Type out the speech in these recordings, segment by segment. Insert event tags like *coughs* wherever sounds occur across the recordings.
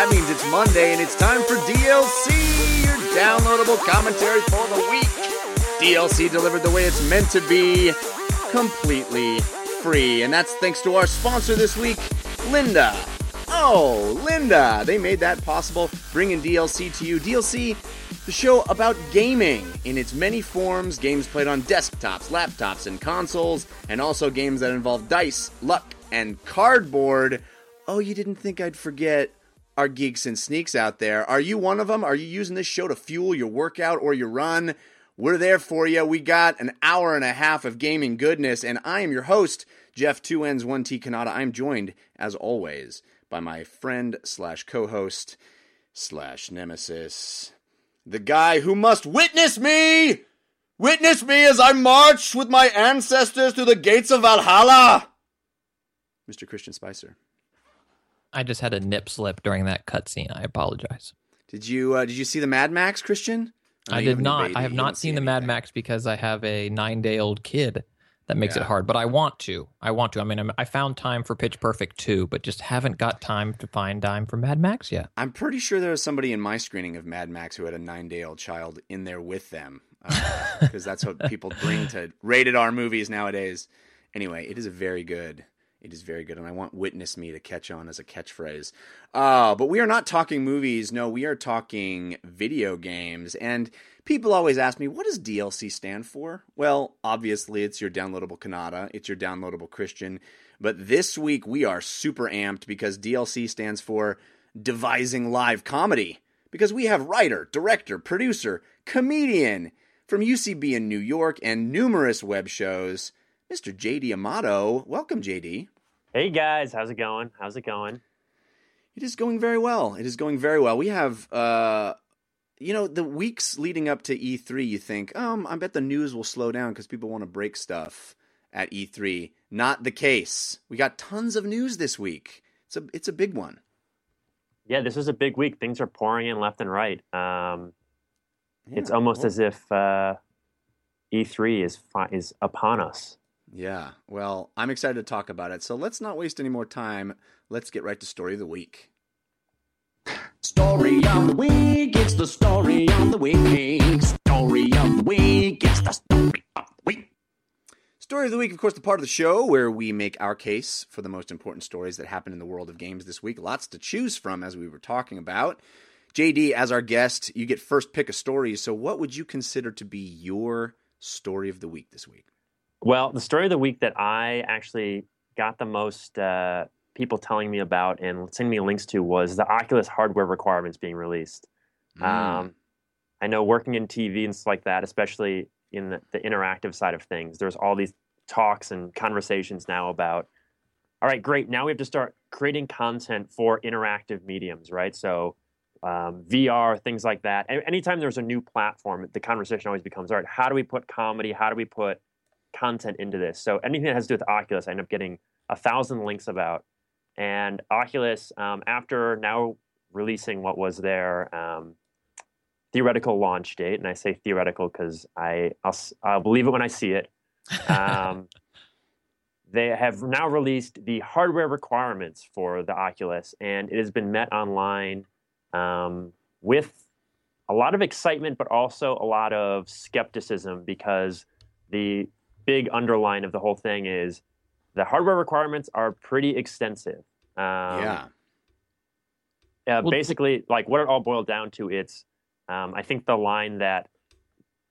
That means it's Monday and it's time for DLC, your downloadable commentary for the week. DLC delivered the way it's meant to be, completely free. And that's thanks to our sponsor this week, lynda. Oh, lynda! They made that possible, bringing DLC to you. DLC, the show about gaming in its many forms games played on desktops, laptops, and consoles, and also games that involve dice, luck, and cardboard. Oh, you didn't think I'd forget our geeks and sneaks out there. Are you one of them? Are you using this show to fuel your workout or your run? We're there for you. We got an hour and a half of gaming goodness, and I am your host, Jeff Two Ends One T Cannata. I'm joined, as always, by my friend slash co-host slash nemesis, the guy who must witness me, witness me as I march with my ancestors through the gates of Valhalla, Mr. Christian Spicer. I just had a nip slip during that cutscene. I apologize. Did you uh, did you see the Mad Max, Christian? I did not. I have not don't see seen the Mad. Max because I have a nine day old kid. That makes Yeah. it hard, but I want to. I want to. I mean, I'm, I found time for Pitch Perfect 2, but just haven't got time to find time for Mad Max yet. I'm pretty sure there was somebody in my screening of Mad Max who had a nine day old child in there with them *laughs* because that's what people bring to rated R movies nowadays. Anyway, it is very good. It is very good, and I want "Witness Me" to catch on as a catchphrase. Uh, but we are not talking movies. No, we are talking video games. And people always ask me, what does DLC stand for? Well, obviously, it's your downloadable Cannata, it's your downloadable Christian. But this week, we are super amped because DLC stands for Devising Live Comedy. Because we have writer, director, producer, comedian from UCB in New York and numerous web shows, Mr. JD Amato. Welcome, JD. Hey guys, how's it going? How's it going? It is going very well. It is going very well. We have, uh, you know, the weeks leading up to E3. You think, um, I bet the news will slow down because people want to break stuff at E3. Not the case. We got tons of news this week. It's a it's a big one. Yeah, this is a big week. Things are pouring in left and right. Um, it's almost well- as if uh, E3 is is upon us. Yeah. Well, I'm excited to talk about it. So let's not waste any more time. Let's get right to story of the week. Story of the week, it's the story of the week. Story of the week, it's the story of the week. Story of the week, of course, the part of the show where we make our case for the most important stories that happen in the world of games this week. Lots to choose from, as we were talking about. JD, as our guest, you get first pick of stories. So, what would you consider to be your story of the week this week? Well, the story of the week that I actually got the most uh, people telling me about and sending me links to was the Oculus hardware requirements being released. Mm. Um, I know working in TV and stuff like that, especially in the, the interactive side of things, there's all these talks and conversations now about, all right, great, now we have to start creating content for interactive mediums, right? So um, VR, things like that. Anytime there's a new platform, the conversation always becomes, all right, how do we put comedy? How do we put content into this? So anything that has to do with Oculus, I end up getting a thousand links about. And Oculus, um, after now releasing what was their um, theoretical launch date, and I say theoretical because I I'll, I'll believe it when I see it. Um, *laughs* they have now released the hardware requirements for the Oculus, and it has been met online um, with a lot of excitement, but also a lot of skepticism because the big underline of the whole thing is the hardware requirements are pretty extensive. Um, yeah. uh, Well, basically, like what it all boiled down to, it's um, I think the line that,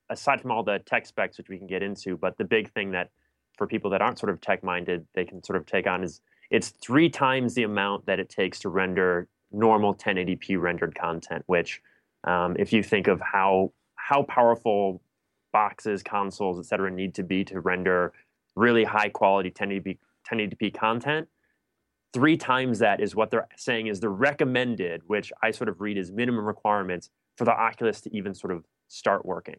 aside from all the tech specs, which we can get into, but the big thing that for people that aren't sort of tech minded, they can sort of take on is it's three times the amount that it takes to render normal 1080p rendered content. Which, um, if you think of how how powerful boxes, consoles, et cetera, need to be to render really high quality 1080p 1080p content three times that is what they're saying is the recommended, which I sort of read as minimum requirements for the Oculus to even sort of start working.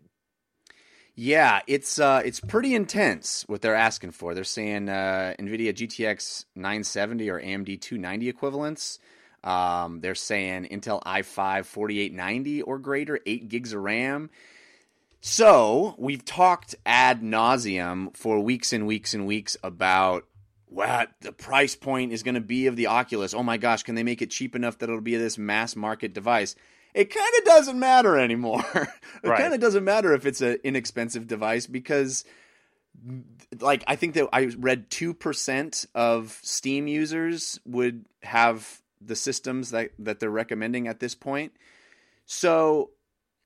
Yeah, it's uh, it's pretty intense what they're asking for. They're saying uh, NVIDIA GTX 970 or AMD 290 equivalents. Um, they're saying Intel i5 4890 or greater, 8 gigs of RAM. So we've talked ad nauseum for weeks and weeks and weeks about what the price point is going to be of the Oculus. Oh my gosh, can they make it cheap enough that it'll be this mass market device? It kind of doesn't matter anymore. *laughs* it Right. kind of doesn't matter if it's an inexpensive device because like I think that I read 2% of Steam users would have the systems that that they're recommending at this point. So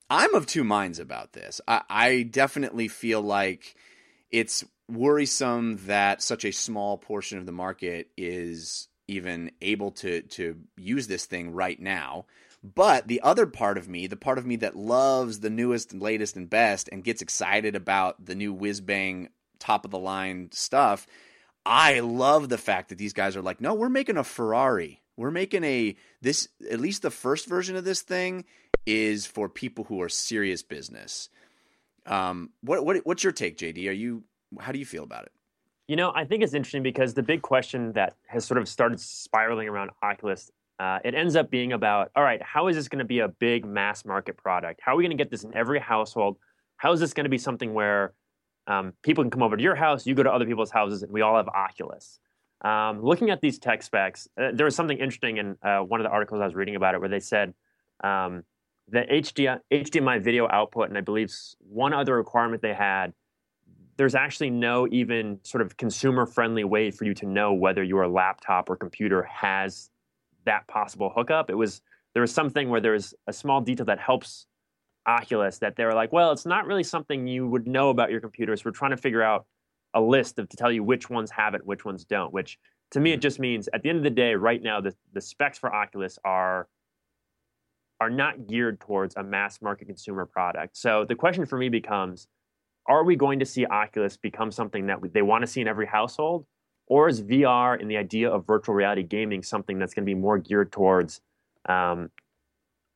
I'm of two minds about this. I, I definitely feel like it's worrisome that such a small portion of the market is even able to to use this thing right now. But the other part of me, the part of me that loves the newest and latest and best and gets excited about the new whiz bang top of the line stuff, I love the fact that these guys are like, no, we're making a Ferrari. We're making a this at least the first version of this thing is for people who are serious business. Um, what what what's your take, JD? Are you how do you feel about it? You know, I think it's interesting because the big question that has sort of started spiraling around Oculus, uh, it ends up being about, all right, how is this going to be a big mass market product? How are we going to get this in every household? How is this going to be something where um, people can come over to your house, you go to other people's houses, and we all have Oculus? Um, looking at these tech specs, uh, there was something interesting in uh, one of the articles I was reading about it where they said um, the HDMI, HDMI video output, and I believe one other requirement they had there's actually no even sort of consumer friendly way for you to know whether your laptop or computer has that possible hookup. It was there was something where there was a small detail that helps Oculus that they were like, well, it's not really something you would know about your computers. We're trying to figure out a list of to tell you which ones have it, which ones don't. Which to me, it just means at the end of the day, right now, the the specs for Oculus are are not geared towards a mass market consumer product. So the question for me becomes are we going to see Oculus become something that they want to see in every household? Or is VR and the idea of virtual reality gaming something that's going to be more geared towards um,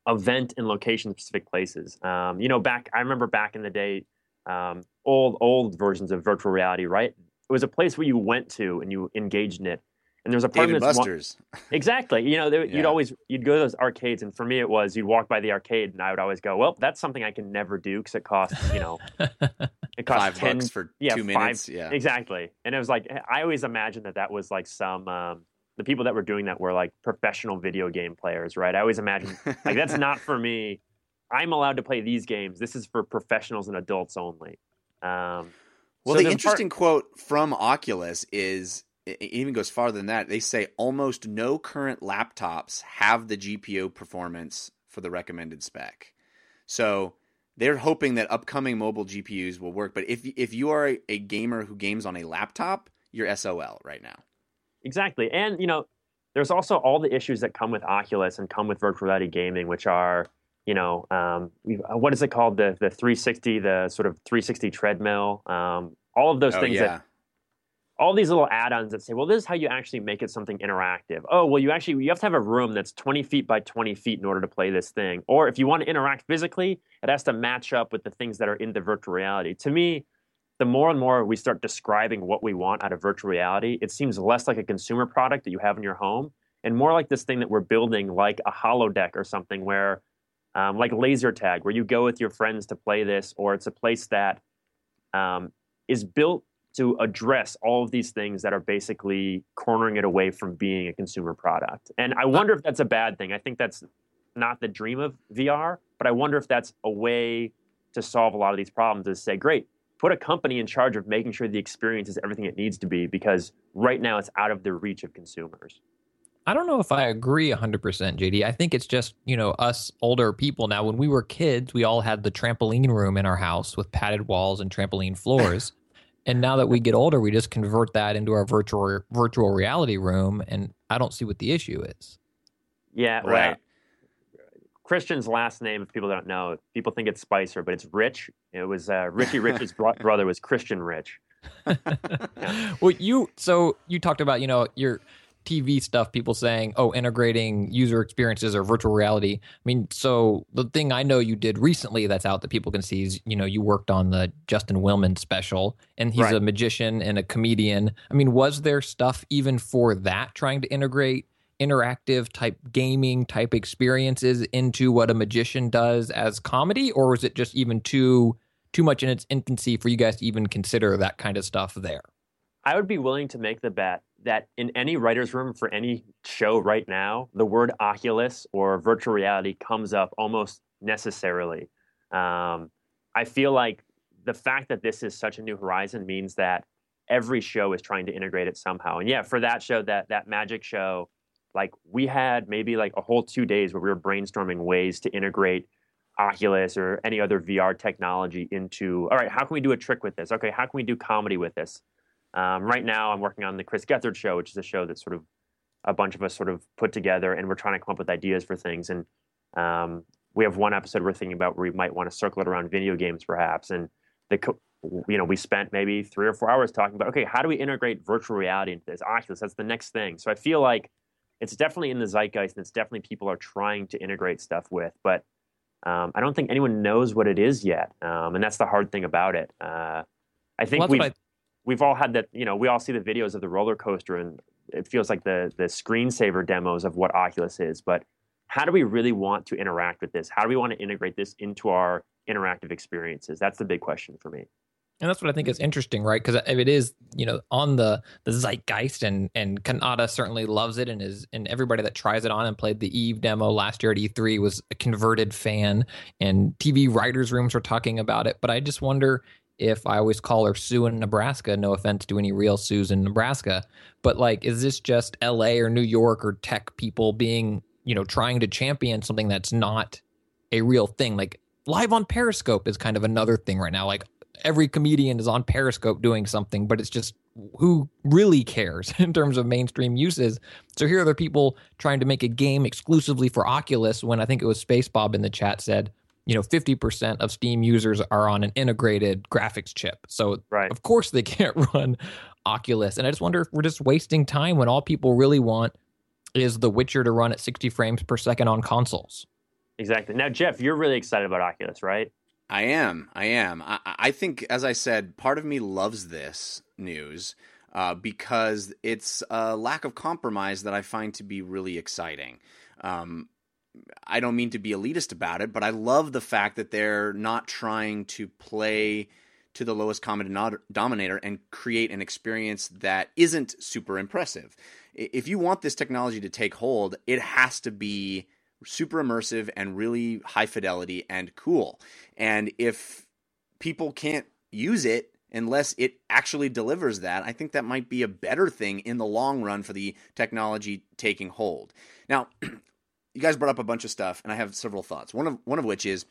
event and location specific places? Um, you know, back, I remember back in the day, um, old, old versions of virtual reality, right? It was a place where you went to and you engaged in it. And there's a part of David me that's wa- Buster's. *laughs* Exactly. You know, there, Yeah. you'd always you'd go to those arcades, and for me, it was you'd walk by the arcade, and I would always go, "Well, that's something I can never do because it costs, you know, *laughs* it costs Five ten bucks for yeah, two five- minutes. Yeah. exactly." And it was like I always imagined that that was like some um, the people that were doing that were like professional video game players, right? I always imagined like that's *laughs* not for me. I'm allowed to play these games. This is for professionals and adults only. Um, Well, so the there's part- interesting quote from Oculus is it even goes farther than that. They say almost no current laptops have the GPU performance for the recommended spec. So they're hoping that upcoming mobile GPUs will work. But if if you are a, a gamer who games on a laptop, you're SOL right now. Exactly. And, you know, there's also all the issues that come with Oculus and come with virtual reality gaming, which are, you know, um, uh, what is it called? The, the 360, the sort of 360 treadmill. Um, all of those oh things yeah. that, all these little add-ons that say, well, this is how you actually make it something interactive. Oh, well, you actually, you have to have a room that's 20 feet by 20 feet in order to play this thing. Or if you want to interact physically, it has to match up with the things that are in the virtual reality. To me, the more and more we start describing what we want out of virtual reality, it seems less like a consumer product that you have in your home and more like this thing that we're building, like a holodeck or something where, um, like laser tag, where you go with your friends to play this, or it's a place that um, is built to address all of these things that are basically cornering it away from being a consumer product. And I wonder if that's a bad thing. I think that's not the dream of VR, but I wonder if that's a way to solve a lot of these problems is say, great, put a company in charge of making sure the experience is everything it needs to be because right now it's out of the reach of consumers. I don't know if I agree 100%, JD. I think it's just, you know, us older people now. When we were kids, we all had the trampoline room in our house with padded walls and trampoline floors. And now that we get older, we just convert that into our virtual virtual reality room and I don't see what the issue is. Yeah, well, Right. Christian's last name, if people don't know, people think it's Spicer, but it's Rich. It was uh, Richie Rich's bro- brother was Christian Rich. *laughs* well, you so you talked about, you know, your TV stuff, people saying, oh, integrating user experiences or virtual reality. I mean, so the thing I know you did recently that's out that people can see is, you know, you worked on the Justin Willman special and he's Right. a magician and a comedian. I mean, was there stuff even for that trying to integrate interactive type gaming type experiences into what a magician does as comedy or was it just even too too much in its infancy for you guys to even consider that kind of stuff there? I would be willing to make the bet that in any writer's room for any show right now, the word Oculus or virtual reality comes up almost necessarily. Um, I feel like the fact that this is such a new horizon means that every show is trying to integrate it somehow. And yeah, for that show, that that magic show, like we had maybe like a whole two days where we were brainstorming ways to integrate Oculus or any other VR technology into. All right, how can we do a trick with this? Okay, how can we do comedy with this? Um, right now, I'm working on the Chris Gethard show, which is a show that sort of a bunch of us sort of put together, and we're trying to come up with ideas for things. And um, we have one episode we're thinking about where we might want to circle it around video games, perhaps. And the you know we spent maybe three or four hours talking about okay, how do we integrate virtual reality into this Oculus? That's the next thing. So I feel like it's definitely in the zeitgeist, and it's definitely people are trying to integrate stuff with, but um, I don't think anyone knows what it is yet, um, and that's the hard thing about it. Uh, I think Well, that's we've all had that. You know, we all see the videos of the roller coaster, and it feels like the the screensaver demos of what Oculus is. But how do we really want to interact with this? How do we want to integrate this into our interactive experiences? That's the big question for me. And that's what I think is interesting, right? Because it is, you know, on the the zeitgeist, and and Cannata certainly loves it, and is and everybody that tries it on and played the Eve demo last year at E3 was a converted fan, and TV writers' rooms were talking about it. But I just wonder if I always call her Sue in Nebraska. No offense to any real Sues in Nebraska, but like, is this just L.A. or New York or tech people being, you know, trying to champion something that's not a real thing? Like live on Periscope is kind of another thing right now. Like every comedian is on Periscope doing something, but it's just who really cares *laughs* in terms of mainstream uses. So here are the people trying to make a game exclusively for Oculus when I think it was Space Bob in the chat said, you know, 50% of Steam users are on an integrated graphics chip. So Right. of course they *laughs* can't run Oculus. And I just wonder if we're just wasting time when all people really want is The Witcher to run at 60 frames per second on consoles. Exactly. Now, Jeff, you're really excited about Oculus, right? I am. I am. I, I think, as I said, part of me loves this news uh, because it's a lack of compromise that I find to be really exciting. Um, I don't mean to be elitist about it, but I love the fact that they're not trying to play to the lowest common denominator and create an experience that isn't super impressive. If you want this technology to take hold, it has to be super immersive and really high fidelity and cool. And if people can't use it unless it actually delivers that, I think that might be a better thing in the long run for the technology taking hold. Now, *clears throat* you guys brought up a bunch of stuff, and I have several thoughts. One of one of which is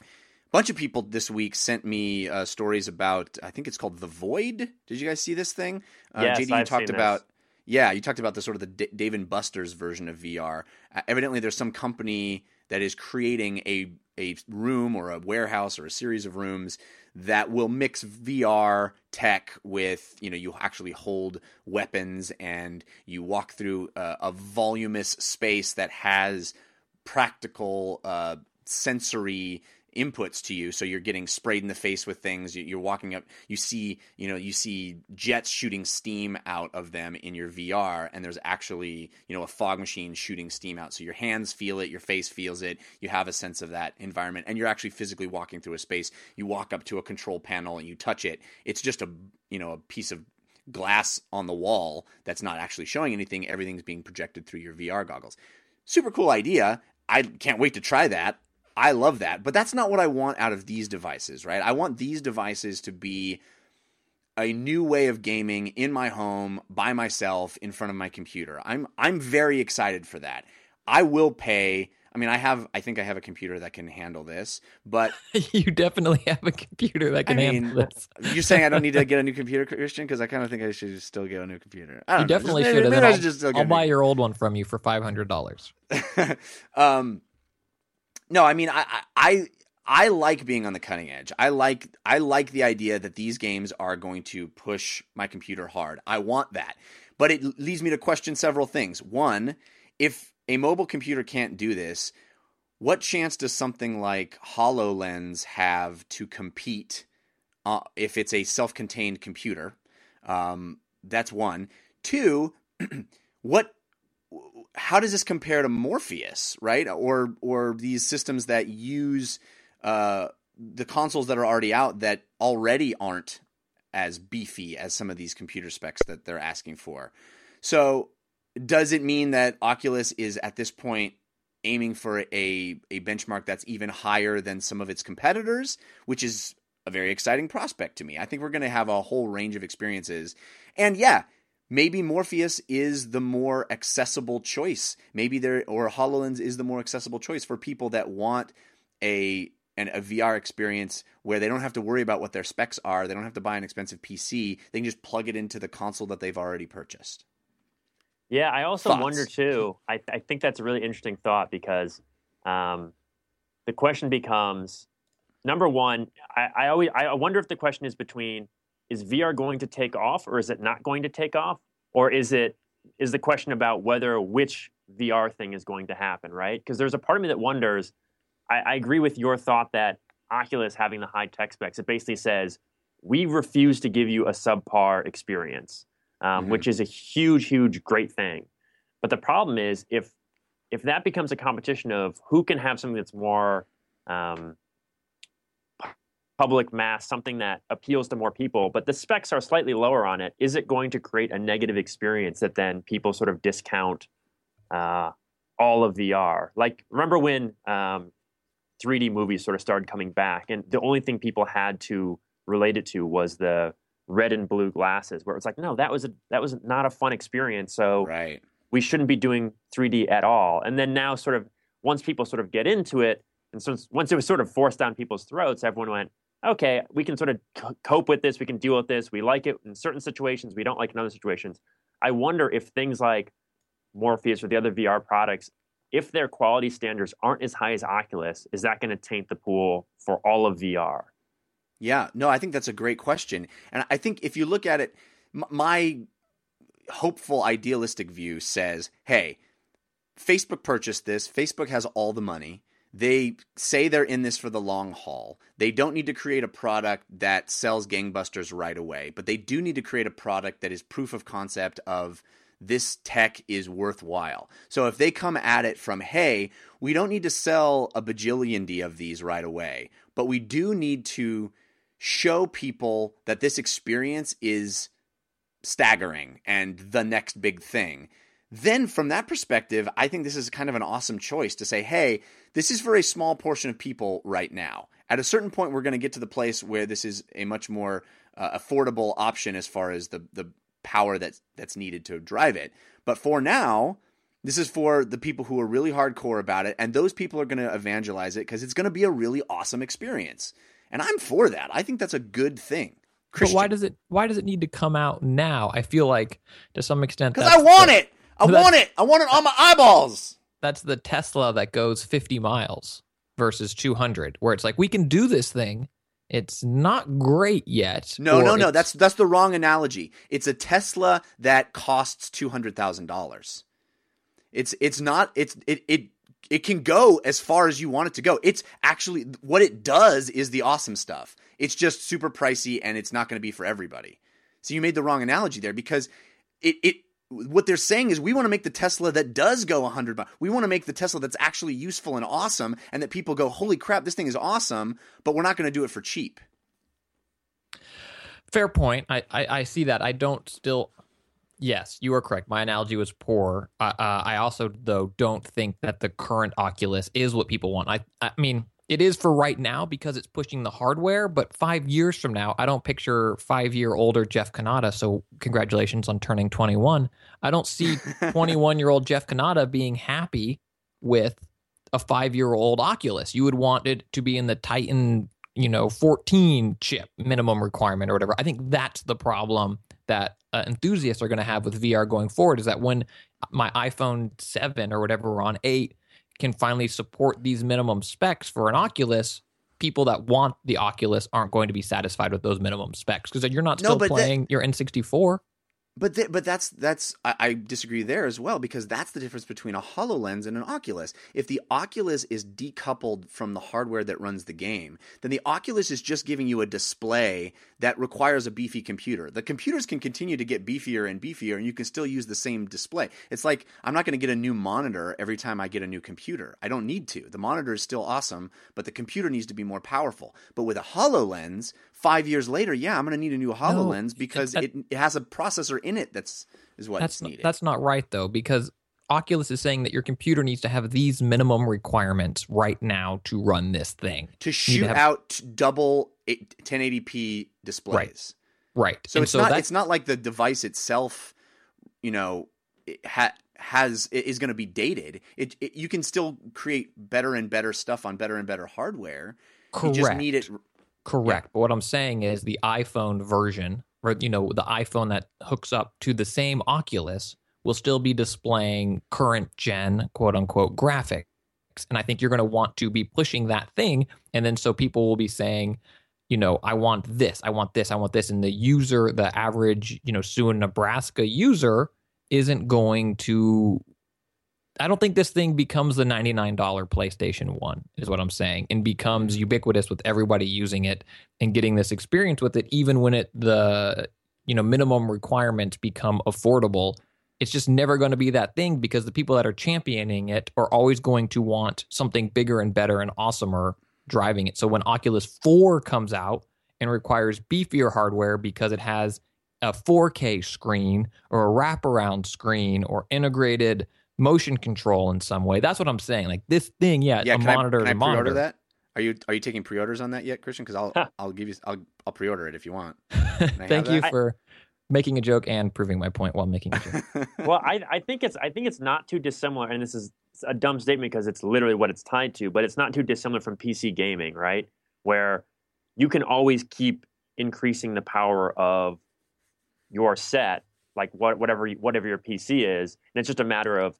a bunch of people this week sent me uh, stories about. I think it's called the Void. Did you guys see this thing? Uh, Yes, JD, you I've talked seen about. this. Yeah, you talked about the sort of the D- Dave and Buster's version of VR. Uh, evidently, there's some company that is creating a a room or a warehouse or a series of rooms that will mix VR tech with you know you actually hold weapons and you walk through a, a voluminous space that has practical uh, sensory inputs to you. So you're getting sprayed in the face with things. You- you're walking up you see you know you see jets shooting steam out of them in your VR and there's actually you know a fog machine shooting steam out. So your hands feel it your face feels it. You have a sense of that environment and you're actually physically walking through a space. You walk up to a control panel and you touch it. It's just a you know a piece of glass on the wall that's not actually showing anything. Everything's being projected through your VR goggles. Super cool idea. I can't wait to try that I love that. But that's not what I want out of these devices, right? I want these devices to be a new way of gaming in my home by myself in front of my computer. I'm I'm very excited for that. I will pay I mean, I have I think I have a computer that can handle this, but *laughs* you definitely have a computer that can I handle this. you're saying I don't need to *laughs* get a new computer, Christian? Because I kind of think I should still get a new computer. I don't You definitely should. maybe- maybe I'll, I'll buy your old one from you for five hundred dollars. *laughs* um, no, I mean, I, I, I, like being on the cutting edge. I like, I like the idea that these games are going to push my computer hard. I want that, but it leads me to question several things. One, if a mobile computer can't do this, what chance does something like HoloLens have to compete uh, if it's a self-contained computer? Um, that's one. Two, *clears throat* what how does this compare to Morpheus, right? Or or these systems that use uh, the consoles that are already out that already aren't as beefy as some of these computer specs that they're asking for. So, does it mean that Oculus is at this point aiming for a a benchmark that's even higher than some of its competitors, which is a very exciting prospect to me. I think we're going to have a whole range of experiences. And yeah, maybe Morpheus is the more accessible choice. Maybe there or HoloLens is the more accessible choice for people that want a an, a VR experience where they don't have to worry about what their specs are. They don't have to buy an expensive PC. They can just plug it into the console that they've already purchased. Yeah, I also Thoughts? wonder too. I, I think that's a really interesting thought because um, the question becomes number one. I, I always I wonder if the question is between is VR going to take off or is it not going to take off, or is it is the question about whether which VR thing is going to happen, right? Because there's a part of me that wonders. I, I agree with your thought that Oculus having the high tech specs, it basically says we refuse to give you a subpar experience um, Mhm. which is a huge, huge, great thing. But the problem is if if that becomes a competition of who can have something that's more um, public mass, something that appeals to more people, but the specs are slightly lower on it, is it going to create a negative experience that then people sort of discount uh, all of VR? Like, remember when um, 3D movies sort of started coming back, and the only thing people had to relate it to was the red and blue glasses, where it was like, no, that was a that was not a fun experience. So Right. we shouldn't be doing 3D at all. And then now, sort of, once people sort of get into it, and so once it was sort of forced down people's throats, everyone went, okay, we can sort of c- cope with this. We can deal with this. We like it in certain situations. We don't like it in other situations. I wonder if things like Morpheus or the other VR products, if their quality standards aren't as high as Oculus, is that going to taint the pool for all of VR? Yeah, no, I think that's a great question. And I think if you look at it, m- my hopeful, idealistic view says, hey, Facebook purchased this. Facebook has all the money. They say they're in this for the long haul. They don't need to create a product that sells gangbusters right away, but they do need to create a product that is proof of concept of this tech is worthwhile. So if they come at it from, hey, we don't need to sell a bajillion D of these right away, but we do need to show people that this experience is staggering and the next big thing. Then, from that perspective, I think this is kind of an awesome choice to say, hey, this is for a small portion of people right now. At a certain point, we're going to get to the place where this is a much more uh, affordable option as far as the, the power that's, that's needed to drive it. But for now, this is for the people who are really hardcore about it, and those people are going to evangelize it because it's going to be a really awesome experience. And I'm for that. I think that's a good thing. But why does it why does it need to come out now? I feel like to some extent Because I want the- it. I That's- want it. I want it on my eyeballs. That's the Tesla that goes 50 miles versus 200 where it's like we can do this thing. It's not great yet. No, no, no. That's that's the wrong analogy. It's a Tesla that costs two hundred thousand dollars. It's it's not. It's it it it can go as far as you want it to go. It's actually what it does is the awesome stuff. It's just super pricey and it's not going to be for everybody. So you made the wrong analogy there because it it what they're saying is we want to make the Tesla that does go 100 miles. We want to make the Tesla that's actually useful and awesome and that people go, "Holy crap, this thing is awesome," but we're not going to do it for cheap. Fair point. I, I, I see that. I don't still. Yes, you are correct. My analogy was poor. Uh, I also, though, don't think that the current Oculus is what people want. I, I mean, it is for right now because it's pushing the hardware. But five years from now, I don't picture five-year older Jeff Cannata. So, congratulations on turning twenty-one. I don't see *laughs* twenty-one-year-old Jeff Cannata being happy with a five-year-old Oculus. You would want it to be in the Titan you know 14 chip minimum requirement or whatever i think that's the problem that uh, enthusiasts are going to have with vr going forward is that when my iphone 7 or whatever we're on 8 can finally support these minimum specs for an oculus people that want the oculus aren't going to be satisfied with those minimum specs because you're not No, still that- playing your n64 But th- but that's that's I, I disagree there as well because that's the difference between a Hololens and an Oculus. If the Oculus is decoupled from the hardware that runs the game, then the Oculus is just giving you a display that requires a beefy computer. The computers can continue to get beefier and beefier, and you can still use the same display. It's like I'm not going to get a new monitor every time I get a new computer. I don't need to. The monitor is still awesome, but the computer needs to be more powerful. But with a HoloLens, five years later, yeah, I'm going to need a new Hololens because that- it, it has a processor in it that's is what's that's needed. that's not right though because Oculus is saying that your computer needs to have these minimum requirements right now to run this thing. to need to shoot have- out double 1080p displays. Right. So And it's not that's it's not like the device itself, you know, it ha- has it is going to be dated. It, it you can still create better and better stuff on better and better hardware. correct. You just need it. Correct. But what I'm saying is the iPhone version, or you know, the iPhone that hooks up to the same Oculus will still be displaying current gen quote unquote graphics. And I think you're going to want to be pushing that thing. And then so people will be saying, you know, I want this, I want this, I want this. And the user, the average, you know, Sue in Nebraska user isn't going to I don't think this thing becomes the $99 PlayStation 1 is what I'm saying and becomes mm-hmm. ubiquitous with everybody using it and getting this experience with it even when it the you know minimum requirements become affordable. It's just never going to be that thing because the people that are championing it are always going to want something bigger and better and awesomer driving it. So when Oculus 4 comes out and requires beefier hardware because it has a 4K screen or a wraparound screen or integrated motion control in some way. That's what I'm saying. Like this thing, yeah, Yeah, a can monitor I, can a I pre-order monitor. that? Are you are you taking pre-orders on that yet, Christian? Because I'll Huh. I'll give you I'll I'll pre-order it if you want. *laughs* Thank you that? for making a joke and proving my point while making a joke. *laughs* well, I, I think it's I think it's not too dissimilar, and this is a dumb statement because it's literally what it's tied to, but it's not too dissimilar from PC gaming, right? Where you can always keep increasing the power of your set, like what, whatever whatever your PC is, and it's just a matter of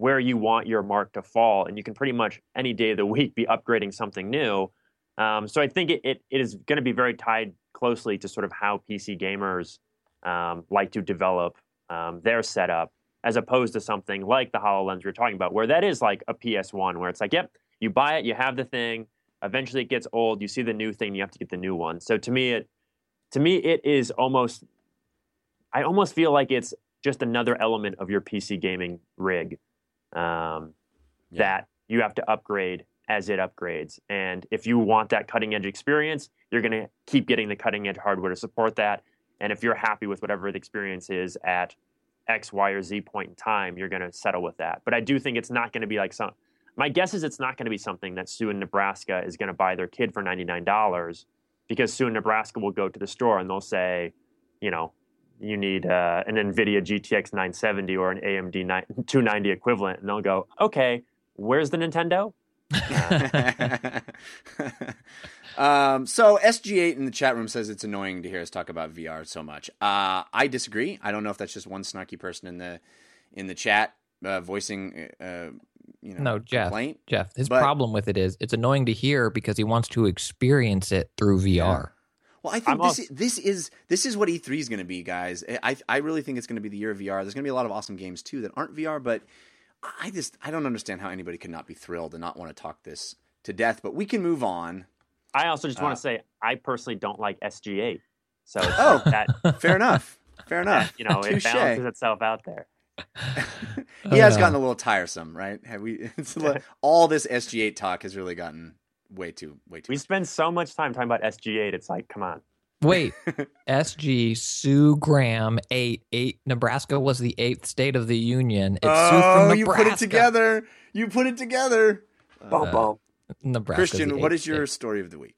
where you want your mark to fall, and you can pretty much any day of the *laughs* week be upgrading something new. Um, so I think it, it, it is going to be very tied closely to sort of how PC gamers um, like to develop um, their setup, as opposed to something like the HoloLens we are talking about, where that is like a PS1, where it's like, yep, you buy it, you have the thing. Eventually, it gets old. You see the new thing, you have to get the new one. So to me, it to me it is almost. I almost feel like it's just another element of your PC gaming rig um, Yeah. that you have to upgrade as it upgrades. And if you want that cutting edge experience, you're going to keep getting the cutting edge hardware to support that. And if you're happy with whatever the experience is at X, Y, or Z point in time, you're going to settle with that. But I do think it's not going to be like some. My guess is it's not going to be something that Sue in Nebraska is going to buy their kid for $99 because Sue in Nebraska will go to the store and they'll say, you know, you need uh, an NVIDIA GTX 970 or an AMD 9, 290 equivalent. And they'll go, okay, where's the Nintendo? *laughs* um, so SG8 in the chat room says it's annoying to hear us talk about VR so much. Uh, I disagree. I don't know if that's just one snarky person in the in the chat uh, voicing, uh, you know, No, Jeff. complaint. Jeff, his But- problem with it is it's annoying to hear because he wants to experience it through VR. Well, I think I'm this also- is, this is this is what E3 is going to be, guys. I I really think it's going to be the year of VR. There's going to be a lot of awesome games too that aren't VR, but I just I don't understand how anybody could not be thrilled and not want to talk this to death. But we can move on. I also just want Uh, to say I personally don't like SG8. So it's Oh. that, *laughs* Fair enough. Fair enough. *laughs* you know, it *laughs* Touche. balances itself out there. he has Uh, gotten a little tiresome, right? Have we? It's a li- all this SG8 talk has really gotten way too way too. We spend so much time talking about SG8. It's like, come on. Wait, *laughs* SG Sue Graham eight eight. Nebraska was the eighth state of the union. It's Sue oh, from you put it together. You put it together. Boom, boom. Nebraska's the Christian, what is your state. story of the week?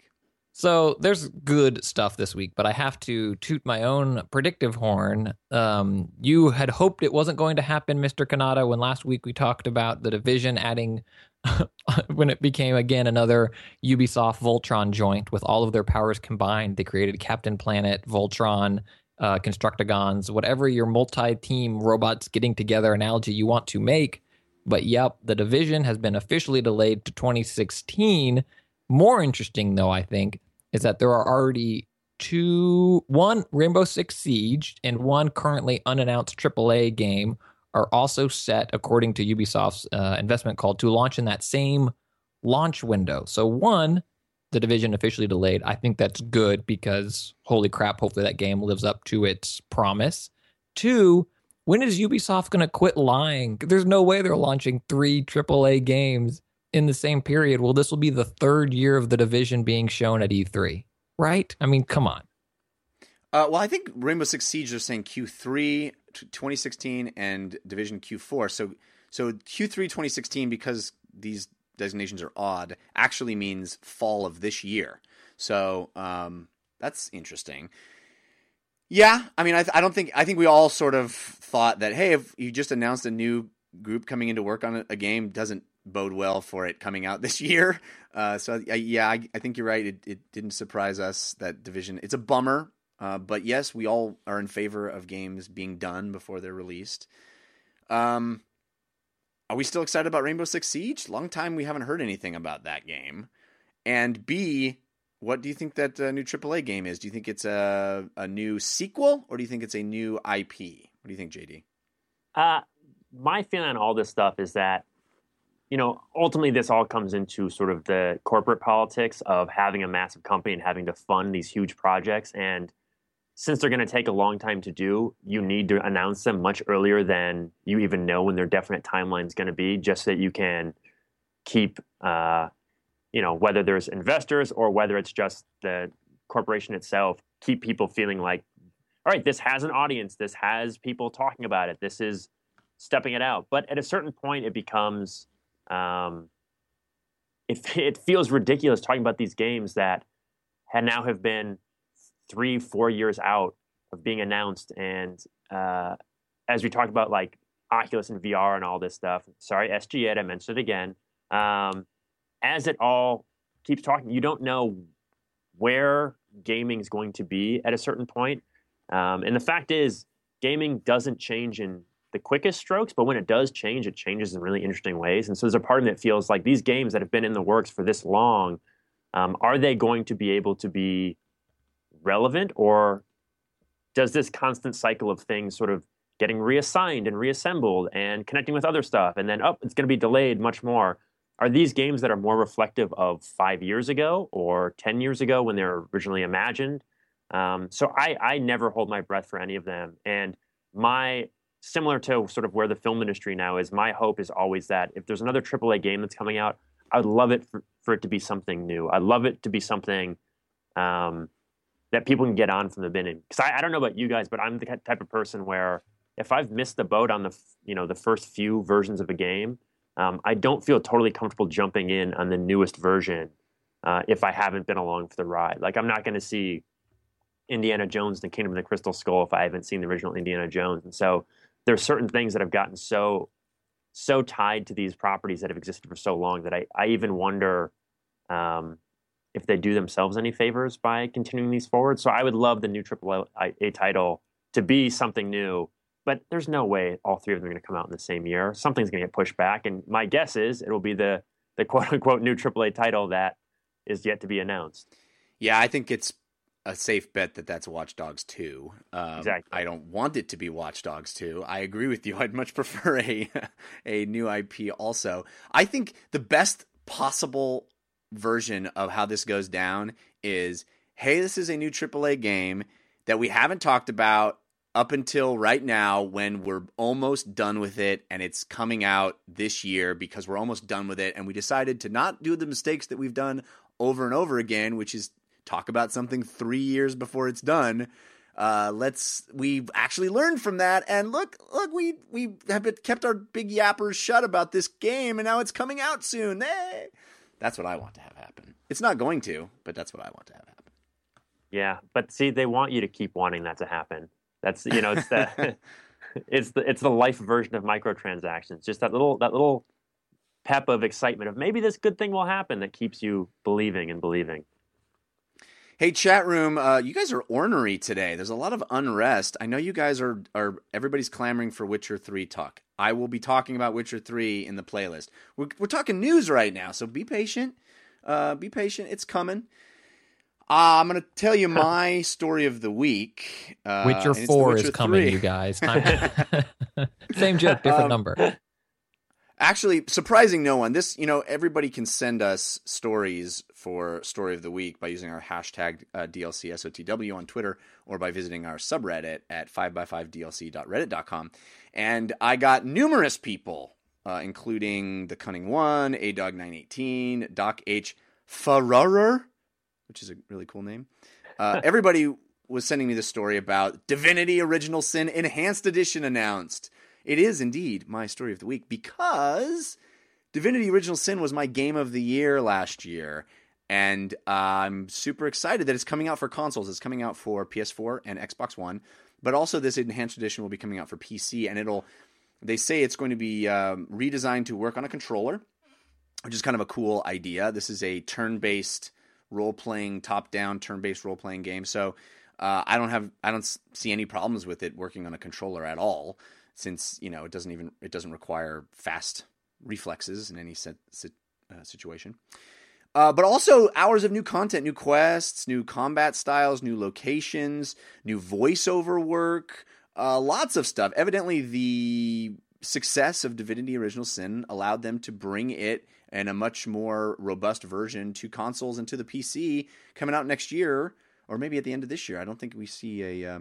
So there's good stuff this week, but I have to toot my own predictive horn. Um, you had hoped it wasn't going to happen, Mr. Cannata, when last week we talked about the division adding, *laughs* when it became again another Ubisoft Voltron joint with all of their powers combined. They created Captain Planet, Voltron, uh, Constructicons, whatever your multi team robots getting together analogy you want to make. But yep, the division has been officially delayed to 2016. More interesting, though, I think, is that there are already two, one Rainbow Six Siege and one currently unannounced AAA game are also set, according to Ubisoft's uh, investment call, to launch in that same launch window. So, one, the division officially delayed. I think that's good because, holy crap, hopefully that game lives up to its promise. Two, when is Ubisoft going to quit lying? There's no way they're launching three AAA games in the same period. Well, this will be the third year of the division being shown at E3, right? I mean, come on. Uh, well, I think Rainbow Six Siege are saying Q3 t- 2016 and Division Q4. So so Q3 2016 because these designations are odd actually means fall of this year. So um, that's interesting. Yeah, I mean, I, I don't think I think we all sort of thought that hey, if you just announced a new group coming into work on a, game, doesn't bode well for it coming out *laughs* this year. Uh, so uh, yeah, I, I, think you're right. It, it didn't surprise us that division. It's a bummer, uh, but yes, we all are in favor of games being done before they're released. Um, are we still excited about Rainbow Six Siege? Long time we haven't heard anything about that game. And B, what do you think that uh, new AAA game is? Do you think it's a a new sequel or do you think it's a new IP? What do you think, JD? Uh, my feeling on all this stuff is that, you know, ultimately this all comes into sort of the corporate politics of having a massive company and having to fund these huge projects. And since they're going to take a long time to do, you need to announce them much earlier than you even know when their definite timeline is going to be, just so that you can keep, uh, you know, whether there's investors or whether it's just the corporation itself, keep people feeling like, all right, this has an audience, this has people talking about it, this is stepping it out. But at a certain point, it becomes, um, it, *laughs* it feels ridiculous talking about these games that had now have been three, four years out of being announced. And uh, as we talked about, like Oculus and VR and all this stuff. Sorry, SG8, I mentioned it again. Um, as it all keeps talking, you don't know where gaming is going to be at a certain point. Um, and the fact is, gaming doesn't change in the quickest strokes, but when it does change, it changes in really interesting ways. And so there's a part of me that feels like these games that have been in the works for this long, um, are they going to be able to be relevant or does this constant cycle of things sort of getting reassigned and reassembled and connecting with other stuff and then oh it's going to be delayed much more? Are these games that are more reflective of five years ago or 10 years ago when they were originally imagined? Um, so I, I never hold my breath for any of them. And my similar to sort of where the film industry now is my hope is always that if there's another aaa game that's coming out i'd love it for, for it to be something new. I'd love it to be something um, that people can get on from the beginning. Because I, I, don't know about you guys, but I'm the type of person where if I've missed the boat on the you know the first few versions of a game, um, I don't feel totally comfortable jumping in on the newest version uh, if I haven't been along for the ride. Like I'm not going to see Indiana Jones and the Kingdom of the Crystal Skull if I haven't seen the original Indiana Jones. And so there's certain things that have gotten so so tied to these properties that have existed for so long that I, I even wonder um, if they do themselves any favors by continuing these forward. So I would love the new AAA title to be something new, but there's no way all three of them are going to come out in the same year. Something's going to get pushed back, and my guess is it will be the the *laughs* quote unquote new AAA title that is yet to be announced. Yeah, I think it's a safe bet that that's Watch Dogs 2. Um, exactly. I don't want it to be Watch Dogs 2. I agree with you. *laughs* I'd much prefer a a new IP also. I think the best possible version of how this goes down is hey, this is a new AAA game that we haven't talked about up until right now when we're almost done with it and it's coming out this year because we're almost done with it and we decided to not do the mistakes that we've done over and over again which is talk about something 3 years before it's done. Uh, let's we've actually learned from that and look look we we have kept our big yappers shut about this game and now it's coming out soon. Hey that's what I want to have happen. It's not going to, but that's what I want to have happen. Yeah, but see, they want you to keep wanting that to happen. That's you know, it's the *laughs* it's the it's the life version of microtransactions. Just that little that little pep of excitement of maybe this good thing will happen that keeps you believing and believing. Hey, chat room, uh, you guys are ornery today. There's a lot of unrest. I know you guys are are everybody's clamoring for Witcher Three talk. I will be talking about Witcher Three in the playlist. We're we're talking news right now, so be patient. Uh, be patient. It's coming. Uh, I'm going to tell you my story of the week. Uh, Witcher Four Witcher is coming, 3. you guys. *laughs* *laughs* Same joke, different um, number. Actually, surprising no one. This, you know, everybody can send us stories for story of the week by using our hashtag uh, DLCSOTW on Twitter or by visiting our subreddit at 5x5dlc.reddit.com. And I got numerous people, uh, including The Cunning One, A Dog 918, Doc H. Farrer, which is a really cool name. Uh, *laughs* everybody was sending me the story about Divinity Original Sin Enhanced Edition announced. It is indeed my story of the week because Divinity Original Sin was my game of the year last year. And uh, I'm super excited that it's coming out for consoles. It's coming out for PS4 and Xbox One, but also this enhanced edition will be coming out for PC. And it'll, they say it's going to be um, redesigned to work on a controller, which is kind of a cool idea. This is a turn based role playing, top down, turn based role playing game. So uh, I don't have, I don't see any problems with it working on a controller at all, since you know it doesn't even, it doesn't require fast reflexes in any set, sit, uh, situation. Uh, but also hours of new content, new quests, new combat styles, new locations, new voiceover work, uh, lots of stuff. Evidently, the success of Divinity Original Sin allowed them to bring it in a much more robust version to consoles and to the PC coming out next year, or maybe at the end of this year. I don't think we see a uh,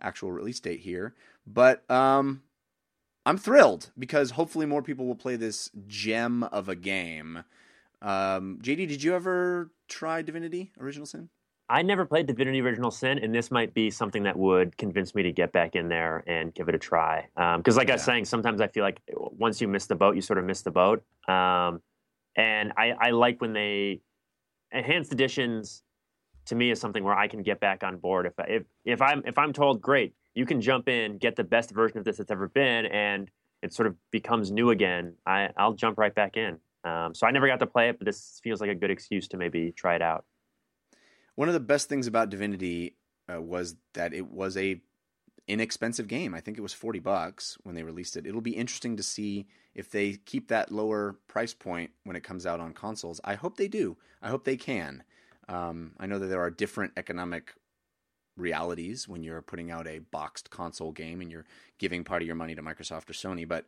actual release date here, but um, I'm thrilled because hopefully more people will play this gem of a game. Um, JD, did you ever try Divinity Original Sin? I never played Divinity Original Sin, and this might be something that would convince me to get back in there and give it a try. Because, um, like yeah. I was saying, sometimes I feel like once you miss the boat, you sort of miss the boat. Um, and I, I like when they enhanced editions. To me, is something where I can get back on board. If if if I'm if I'm told, great, you can jump in, get the best version of this that's ever been, and it sort of becomes new again. I I'll jump right back in. Um, so I never got to play it, but this feels like a good excuse to maybe try it out. One of the best things about Divinity uh, was that it was a inexpensive game. I think it was 40 bucks when they released it. It'll be interesting to see if they keep that lower price point when it comes out on consoles. I hope they do. I hope they can. Um, I know that there are different economic realities when you're putting out a boxed console game and you're giving part of your money to Microsoft or Sony, but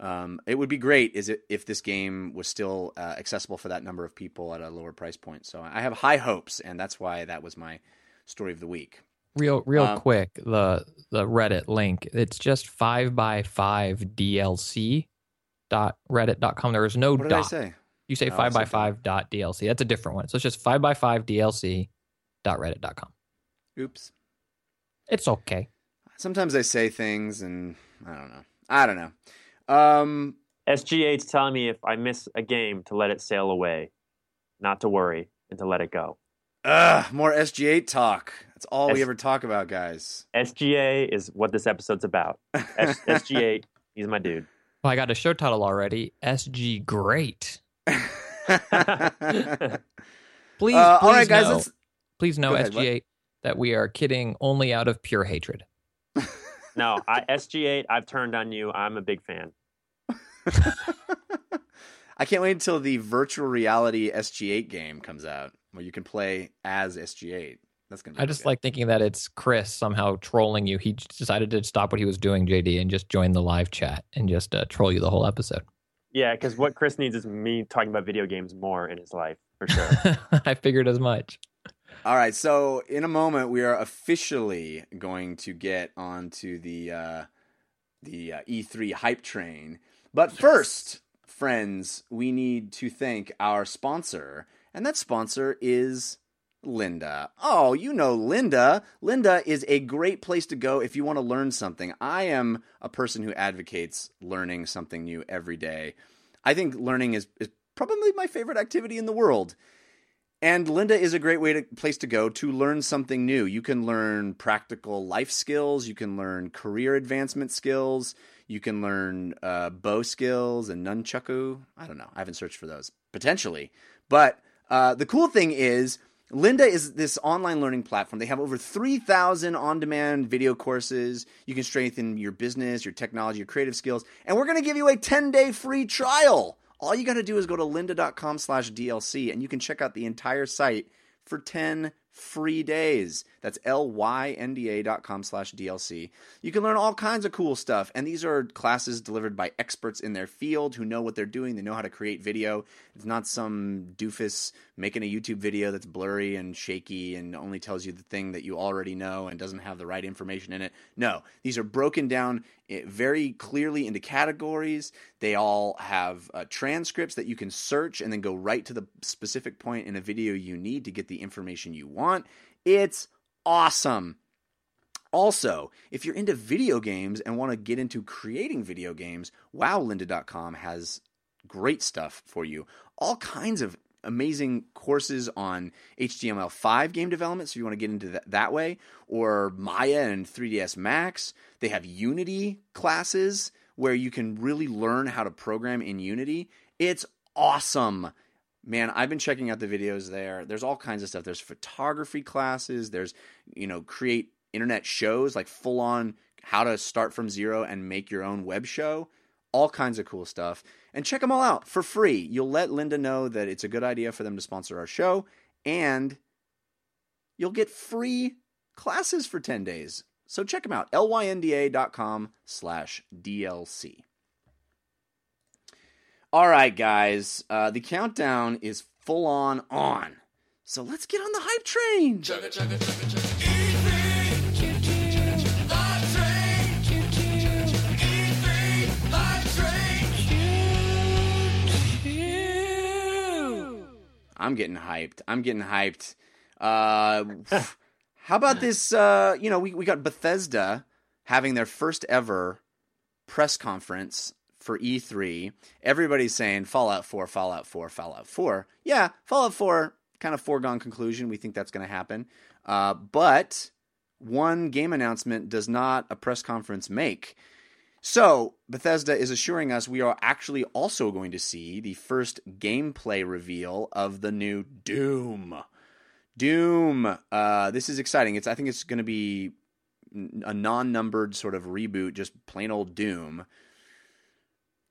um, it would be great is it if this game was still uh, accessible for that number of people at a lower price point. So I have high hopes, and that's why that was my story of the week. Real, real um, quick, the the Reddit link. It's just five by five DLC dot reddit dot com. There is no what dot. I say? You say five by five dot DLC. That's a different one. So it's just five by five DLC dot reddit dot com. Oops. It's okay. Sometimes I say things and I don't know. I don't know. Um, SG8's telling me if I miss a game to let it sail away, not to worry, and to let it go. Ugh, more SG8 talk. That's all S- we ever talk about, guys. SG8 is what this episode's about. S- *laughs* SG8, he's my dude. Well, I got a show title already. SG Great. *laughs* please, uh, please all right, guys. Know, let's... Please know, ahead, SG8, what? That we are kidding only out of pure hatred. no, I, SG8, I've turned on you. I'm a big fan. *laughs* I can't wait until the virtual reality SG8 game comes out where you can play as SG8. That's gonna. I just good. like thinking that it's Chris somehow trolling you. He decided to stop what he was doing, JD, and just join the live chat and just uh, troll you the whole episode. Yeah, because what Chris needs is me talking about video games more in his life for sure. *laughs* I figured as much. All right, so in a moment we are officially going to get onto the uh, the uh, E3 hype train. But first, friends, we need to thank our sponsor, and that sponsor is lynda. Oh, you know lynda. lynda is a great place to go if you want to learn something. I am a person who advocates learning something new every day. I think learning is, is probably my favorite activity in the world. And Lynda is a great way to place to go to learn something new. You can learn practical life skills, you can learn career advancement skills, you can learn uh, bow skills and nunchaku. I don't know. I haven't searched for those potentially, but uh, the cool thing is. Lynda is this online learning platform. They have over 3,000 on demand video courses. You can strengthen your business, your technology, your creative skills. And we're going to give you a 10 day free trial. All you got to do is go to lynda.com slash DLC and you can check out the entire site for 10 free days. That's L-Y-N-D-A dot com slash DLC. You can learn all kinds of cool stuff. And these are classes delivered by experts in their field who know what they're doing. They know how to create video. It's not some doofus making a YouTube video that's blurry and shaky and only tells you the thing that you already know and doesn't have the right information in it. No, these are broken down eh, very clearly into categories. They all have uh, transcripts that you can search and then go right to the specific point in a video you need to get the information you want. It's awesome. Also, if you're into video games and want to get into creating video games, wowlynda.com has great stuff for you. All kinds of amazing courses on HTML5 game development, so you want to get into that, that way, or Maya and 3ds Max. They have Unity classes where you can really learn how to program in Unity. It's awesome. Man, I've been checking out the videos there. There's all kinds of stuff. There's photography classes, there's, you know, create internet shows like full on how to start from zero and make your own web show all kinds of cool stuff. And check them all out for free. You'll let lynda know that it's a good idea for them to sponsor our show, and you'll get free classes for 10 days. So check them out, lynda.com slash DLC. All right, guys, uh, the countdown is full on on. So let's get on the hype train. I'm getting hyped. I'm getting hyped. Uh, how about this? Uh, you know, we, we got Bethesda having their first ever press conference for E3. Everybody's saying Fallout 4, Fallout 4, Fallout 4. Yeah, Fallout 4, kind of foregone conclusion. We think that's going to happen. Uh, but one game announcement does not a press conference make. So, Bethesda is assuring us we are actually also going to see the first gameplay reveal of the new Doom. Doom. Uh, this is exciting. It's I think it's going to be a non-numbered sort of reboot, just plain old Doom.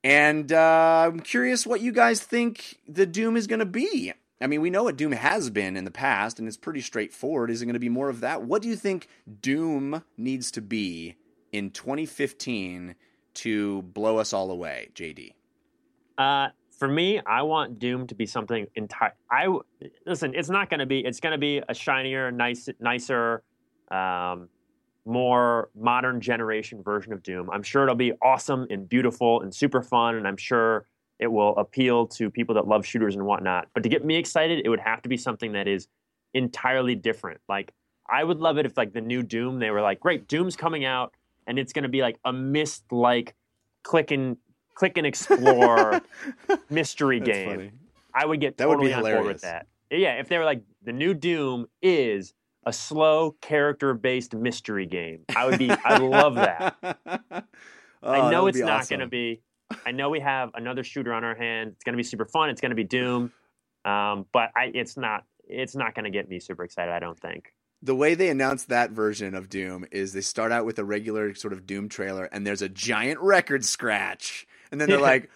And uh, I'm curious what you guys think the Doom is going to be. I mean, we know what Doom has been in the past, and it's pretty straightforward. Is it going to be more of that? What do you think Doom needs to be in 2015 to blow us all away, JD? Uh, for me, I want Doom to be something entire. I listen. It's not going to be. It's going to be a shinier, nice, nicer, um, more modern generation version of Doom. I'm sure it'll be awesome and beautiful and super fun, and I'm sure it will appeal to people that love shooters and whatnot. But to get me excited, it would have to be something that is entirely different. Like I would love it if like the new Doom, they were like, great, Doom's coming out and it's going to be like a mist like click and click and explore *laughs* mystery That's game. funny. I would get That would be totally on board with that. Yeah, if they were like the new Doom is a slow character based mystery game, I would be. I love that. *laughs* Oh, I know it's not awesome. going to be. I know we have another shooter on our hands. It's going to be super fun. It's going to be Doom, um, but I, it's not. It's not going to get me super excited. I don't think. the way they announced that version of Doom is they start out with a regular sort of Doom trailer, and there's a giant record scratch, and then they're *laughs* like, "Eh,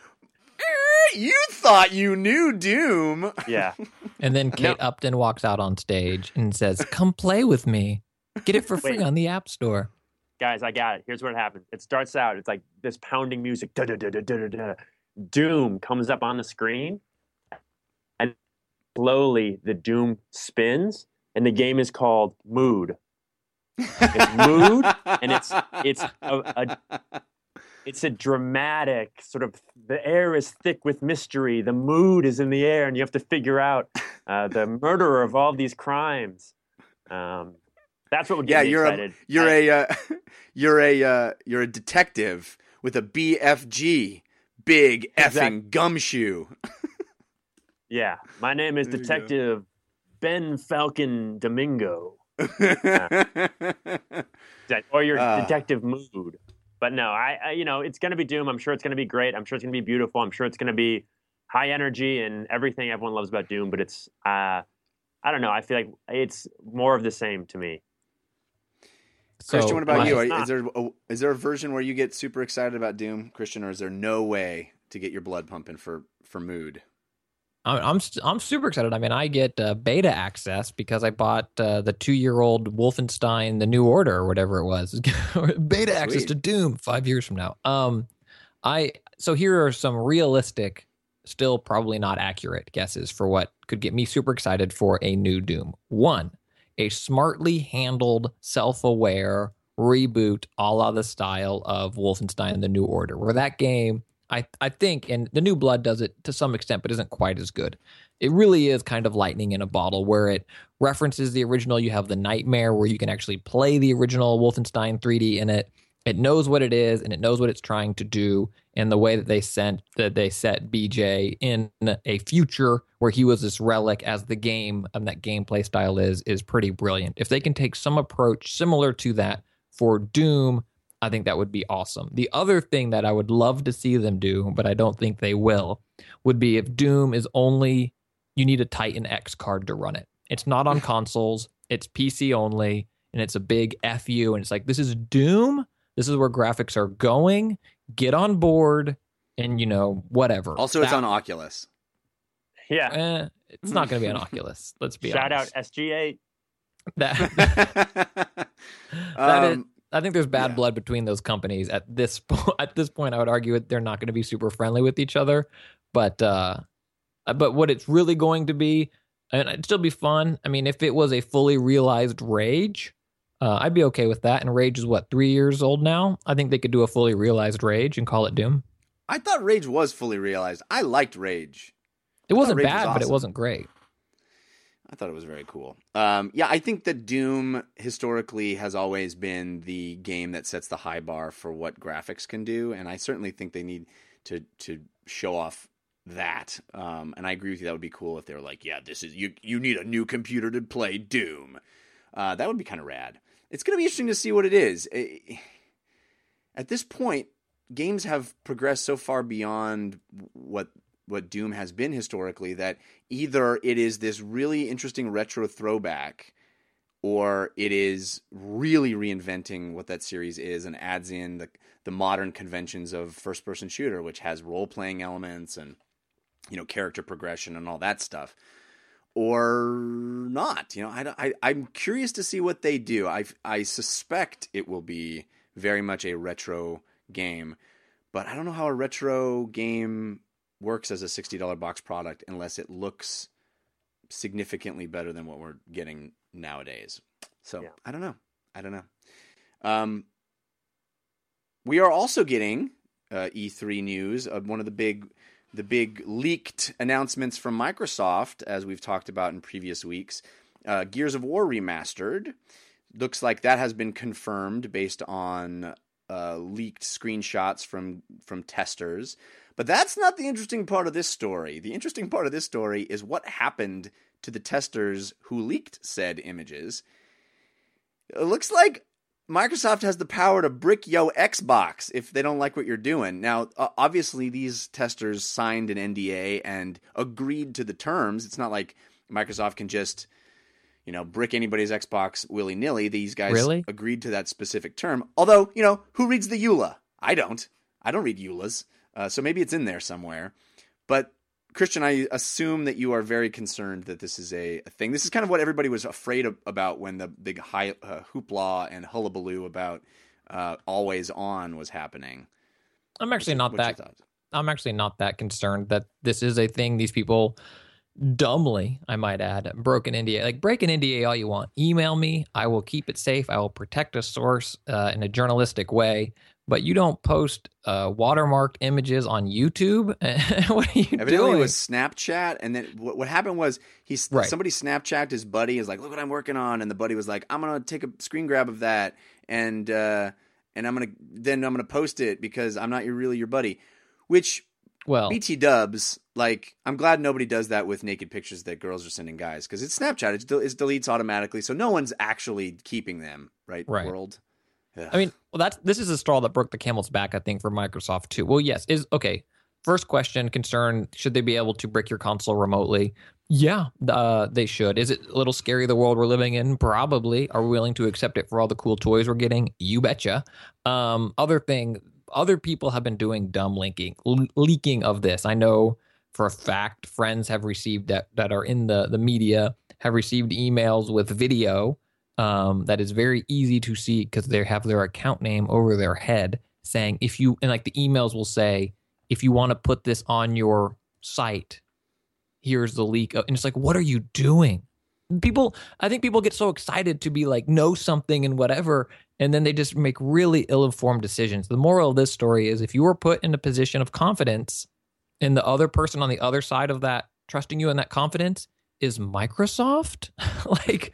"You thought you knew Doom." Yeah. *laughs* And then Kate Upton walks out on stage and says, "Come play with me. Get it for free Wait. on the App Store." guys, I got it. Here's what happens. It starts out, it's like this pounding music. Da, da, da, da, da, da, da. Doom comes up on the screen, and slowly the Doom spins, and the game is called Mood. It's mood, and it's it's a, a it's a dramatic sort of the air is thick with mystery. The mood is in the air, and you have to figure out uh, the *laughs* murderer of all these crimes. Um, that's what would get yeah, me you're excited. a you're I- a uh, *laughs* you're a uh, you're a detective with a BFG, big effing Exact- gumshoe. *laughs* Yeah, my name is There you. Detective Ben Falcon Domingo, That- or your Ah. Detective Mood. But no, I, I you know it's going to be Doom. I'm sure it's going to be great. I'm sure it's going to be beautiful. I'm sure it's going to be high energy and everything everyone loves about Doom. But it's uh, I don't know. I feel like it's more of the same to me. Christian, what about you? Are- Is there a, is there a version where you get super excited about Doom, Christian, or is there no way to get your blood pumping for for mood? I'm I'm, super excited. I mean, I get uh, beta access because I bought uh, the two year old Wolfenstein: The New Order or whatever it was. *laughs* beta access to Doom five years from now. Um, I so here are some realistic, still probably not accurate guesses for what could get me super excited for a new Doom. One, a smartly handled, self aware reboot, a la the style of Wolfenstein: The New Order, where that game I I think, and the New Blood does it to some extent, but isn't quite as good. It really is kind of lightning in a bottle, where it references the original. You have the Nightmare, where you can actually play the original Wolfenstein 3D in it. It knows what it is, and it knows what it's trying to do. And the way that they sent that they set BJ in a future where he was this relic as the game and that gameplay style is is pretty brilliant. If they can take some approach similar to that for Doom, I think that would be awesome. The other thing that I would love to see them do, but I don't think they will, would be if Doom is only you need a Titan X card to run it. It's not on *laughs* consoles, it's PC only, and it's a big FU. And it's like, this is Doom. This is where graphics are going. Get on board and, you know, whatever. Also, it's on Oculus. Yeah. Eh, it's not going to be on *laughs* Oculus. Let's be Shout honest. out SG8. That, *laughs* that is- um, I think there's bad Yeah. blood between those companies at this *laughs* po- at this point. I would argue that they're not going to be super friendly with each other, but uh, but what it's really going to be, and it'd still be fun. I mean, if it was a fully realized Rage, uh, I'd be okay with that. And Rage is what three years old now. I think they could do a fully realized Rage and call it Doom. I thought Rage was fully realized. I liked Rage. It wasn't Rage was bad, but it wasn't great. I thought it was very cool. Um, yeah, I think that Doom historically has always been the game that sets the high bar for what graphics can do, and I certainly think they need to to show off that. Um, and I agree with you. That would be cool if they were like, "Yeah, this is you. You need a new computer to play Doom." Uh, that would be kind of rad. It's going to be interesting to see what it is. Eh, At this point, games have progressed so far beyond what what Doom has been historically that either it is this really interesting retro throwback or it is really reinventing what that series is and adds in the the modern conventions of first person shooter which has role playing elements and you know character progression and all that stuff. Or not you know I, I I'm curious to see what they do. I I suspect it will be very much a retro game but I don't know how a retro game works as a $60 box product unless it looks significantly better than what we're getting nowadays. So Yeah. I don't know. I don't know. Um, we are also getting uh, E3 news of one of the big, the big leaked announcements from Microsoft, as we've talked about in previous weeks. Uh, Gears of War remastered looks like that has been confirmed based on uh, leaked screenshots from from testers. But that's not the interesting part of this story. The interesting part of this story is what happened to the testers who leaked said images. It looks like Microsoft has the power to brick yo Xbox if they don't like what you're doing. Now, obviously, these testers signed an NDA and agreed to the terms. It's not like Microsoft can just, you know, brick anybody's Xbox willy nilly. These guys Really? agreed to that specific term. Although, you know, who reads the EULA? I don't. I don't read EULAs. Uh, so maybe it's in there somewhere. But Christian, I assume that you are very concerned that this is a, a thing. This is kind of what everybody was afraid of, about when the big high, uh, hoopla and hullabaloo about uh, always on was happening. I'm actually not What's your that? I'm actually not that concerned that this is a thing these people dumbly, I might add, broke an NDA. Like break an NDA all you want. Email me. I will keep it safe. I will protect a source uh, in a journalistic way. But you don't post uh, watermarked images on YouTube. *laughs* what are you Evidently, doing? it was Snapchat, and then what, what happened was he Right. somebody Snapchat his buddy. Is like, look what I'm working on, and the buddy was like, I'm gonna take a screen grab of that, and uh, and I'm gonna then I'm gonna post it because I'm not your, really your buddy. Which well, BT Dubs, like, I'm glad nobody does that with naked pictures that girls are sending guys because it's Snapchat. It's, del- it deletes automatically, so no one's actually keeping them, right? Right. World. Ugh. I mean, well, that's this is a straw that broke the camel's back, I think, for Microsoft too. Well, yes, is okay. First question, concern: Should they be able to brick your console remotely? Yeah, uh, they should. Is it a little scary the world we're living in? Probably. Are we willing to accept it for all the cool toys we're getting? You betcha. Um, other thing, other people have been doing dumb linking, le- leaking of this. I know for a fact friends have received that that are in the the media have received emails with video um, that is very easy to see because they have their account name over their head saying if you and like the emails will say if you want to put this on your site here's the leak. And it's like what are you doing? People i think people get so excited to be like know something and whatever and then they just make really ill-informed decisions. The moral of this story is if you were put in a position of confidence and the other person on the other side of that trusting you in that confidence is microsoft *laughs* like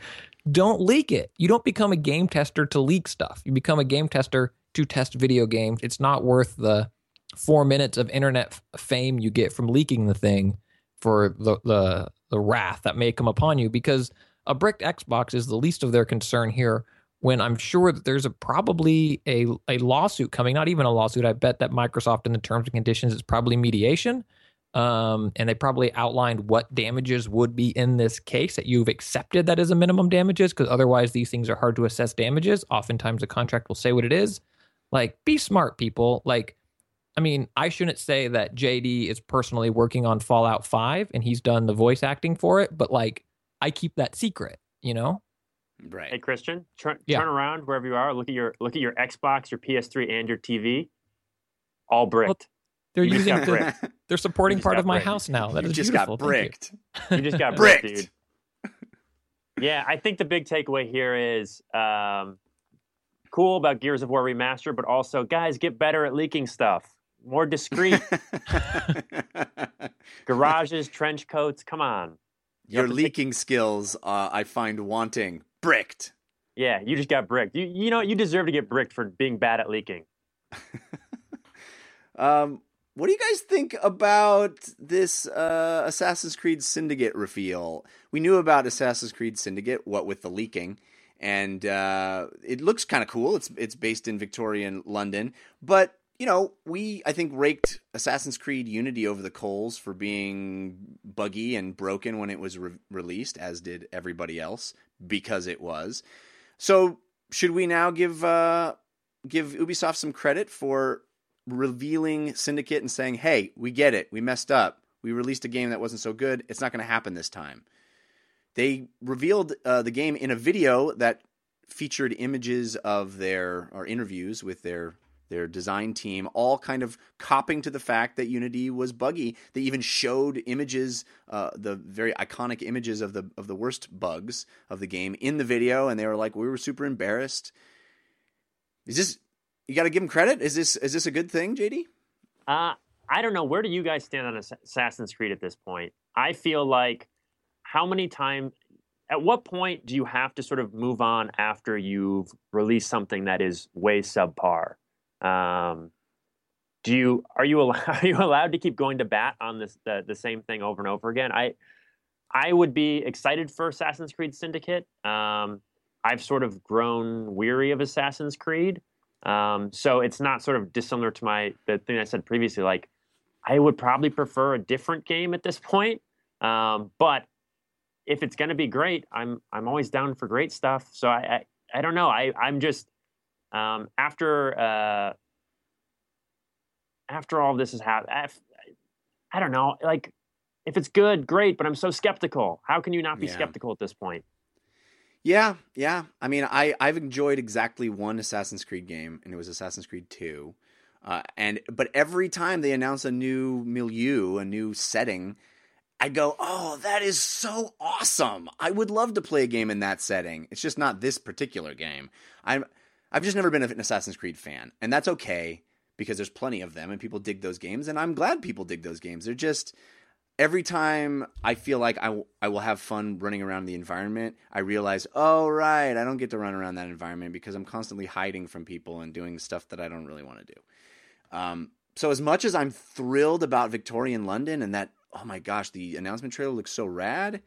don't leak it you don't become a game tester to leak stuff you become a game tester to test video games it's not worth the four minutes of internet fame you get from leaking the thing for the, the the wrath that may come upon you because a bricked Xbox is the least of their concern here. When I'm sure that there's a probably a a lawsuit coming, not even a lawsuit. I bet that Microsoft in the terms and conditions is probably mediation, um, and they probably outlined what damages would be in this case that you've accepted that as a minimum damages because otherwise these things are hard to assess damages. Oftentimes a contract will say what it is. Like, be smart, people. Like, I mean, I shouldn't say that JD is personally working on Fallout 5 and he's done the voice acting for it, but like I keep that secret, you know? Right. Hey Christian, turn Yeah. turn around wherever you are. Look at your look at your Xbox, your PS3, and your TV. All bricked. They're You using the, they're supporting part got of my bricked. house now. That you is just beautiful. got Thank you. bricked. You just got bricked, *laughs* Bricked. dude. Yeah, I think the big takeaway here is um, cool about Gears of War remaster, but also guys get better at leaking stuff. More discreet *laughs* garages, trench coats. Come on. Your have to take- leaking skills, uh, I find wanting. Bricked. Yeah, you just got bricked. You you know you deserve to get bricked for being bad at leaking. *laughs* Um, what do you guys think about this uh, Assassin's Creed Syndicate reveal? We knew about Assassin's Creed Syndicate, what with the leaking, and uh, it looks kind of cool. It's it's based in Victorian London, but you know, we I think raked Assassin's Creed Unity over the coals for being buggy and broken when it was re- released, as did everybody else because it was. So, should we now give uh, give Ubisoft some credit for revealing Syndicate and saying, "Hey, we get it. We messed up. We released a game that wasn't so good. It's not going to happen this time." They revealed uh, the game in a video that featured images of their or interviews with their their design team, all kind of copping to the fact that Unity was buggy. They even showed images, uh, the very iconic images of the of the worst bugs of the game in the video, and they were like, "We were super embarrassed." Is this you got to give them credit? Is this is this a good thing, JD? Uh, I don't know. Where do you guys stand on Assassin's Creed at this point? I feel like how many times, at what point do you have to sort of move on after you've released something that is way subpar? Um, do you are you *laughs* are you allowed to keep going to bat on this the, the same thing over and over again? I I would be excited for Assassin's Creed Syndicate. Um, I've sort of grown weary of Assassin's Creed. Um, so it's not sort of dissimilar to my the thing I said previously. Like, I would probably prefer a different game at this point. Um, but if it's going to be great, I'm I'm always down for great stuff. So I I, I don't know. I I'm just um, after uh, after all this has happened. I I don't know. Like, if it's good, great. But I'm so skeptical. How can you not be Yeah. skeptical at this point? Yeah, yeah. I mean, I I've enjoyed exactly one Assassin's Creed game, and it was Assassin's Creed Two. Uh, and but every time they announce a new milieu, a new setting, I go, "Oh, that is so awesome! I would love to play a game in that setting." It's just not this particular game. I'm I've just never been an Assassin's Creed fan, and that's okay because there's plenty of them, and people dig those games, and I'm glad people dig those games. They're just every time I feel like I, w- I will have fun running around the environment, I realize, oh, right, I don't get to run around that environment because I'm constantly hiding from people and doing stuff that I don't really want to do. Um, so, as much as I'm thrilled about Victorian London and that, oh my gosh, the announcement trailer looks so rad,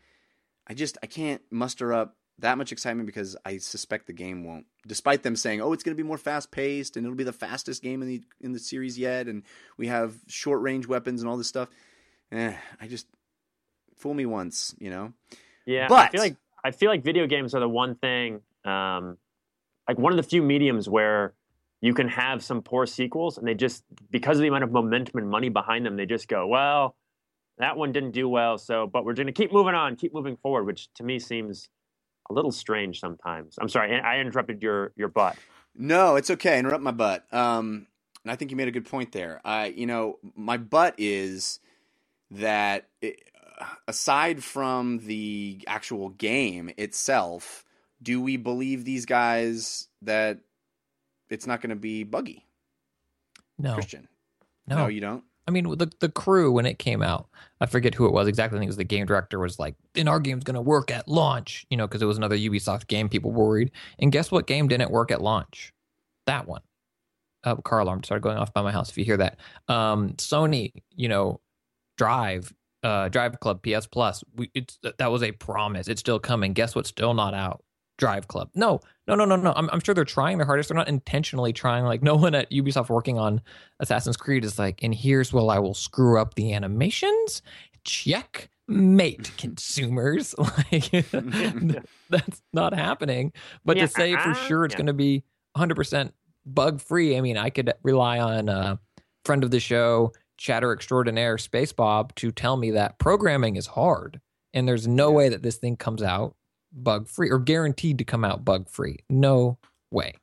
I just I can't muster up that much excitement because I suspect the game won't. Despite them saying, "Oh, it's going to be more fast-paced and it'll be the fastest game in the in the series yet and we have short-range weapons and all this stuff." Eh, I just fool me once, you know. Yeah, I But- feel like I feel like video games are the one thing, um, like one of the few mediums where you can have some poor sequels, and they just because of the amount of momentum and money behind them, they just go, well, that one didn't do well. So, but we're going to keep moving on, keep moving forward, which to me seems a little strange sometimes. I'm sorry, I interrupted your your butt. No, it's okay. Interrupt my butt. Um, and I think you made a good point there. I, you know, my butt is that it, aside from the actual game itself, do we believe these guys that it's not going to be buggy? No, Christian. no, No, you don't. I mean, the the crew when it came out, I forget who it was exactly. I think it was the game director was like, "In our game's going to work at launch," you know, because it was another Ubisoft game. People worried, and guess what? Game didn't work at launch. That one. Uh, car alarm started going off by my house. If you hear that, um, Sony, you know, Drive, uh, Drive Club, PS Plus. We, it's that was a promise. It's still coming. Guess what's still not out? Drive Club. No, no, no, no, no. I'm, I'm sure they're trying their hardest. They're not intentionally trying. Like no one at Ubisoft working on Assassin's Creed is like, and here's where I will screw up the animations. Check mate *laughs* consumers. *laughs* like *laughs* that's not happening. But Yeah, to say for uh-uh, sure it's yeah. going to be 100% bug free. I mean, I could rely on a friend of the show, chatter extraordinaire Space Bob, to tell me that programming is hard, and there's no way that this thing comes out bug free or guaranteed to come out bug free. No way.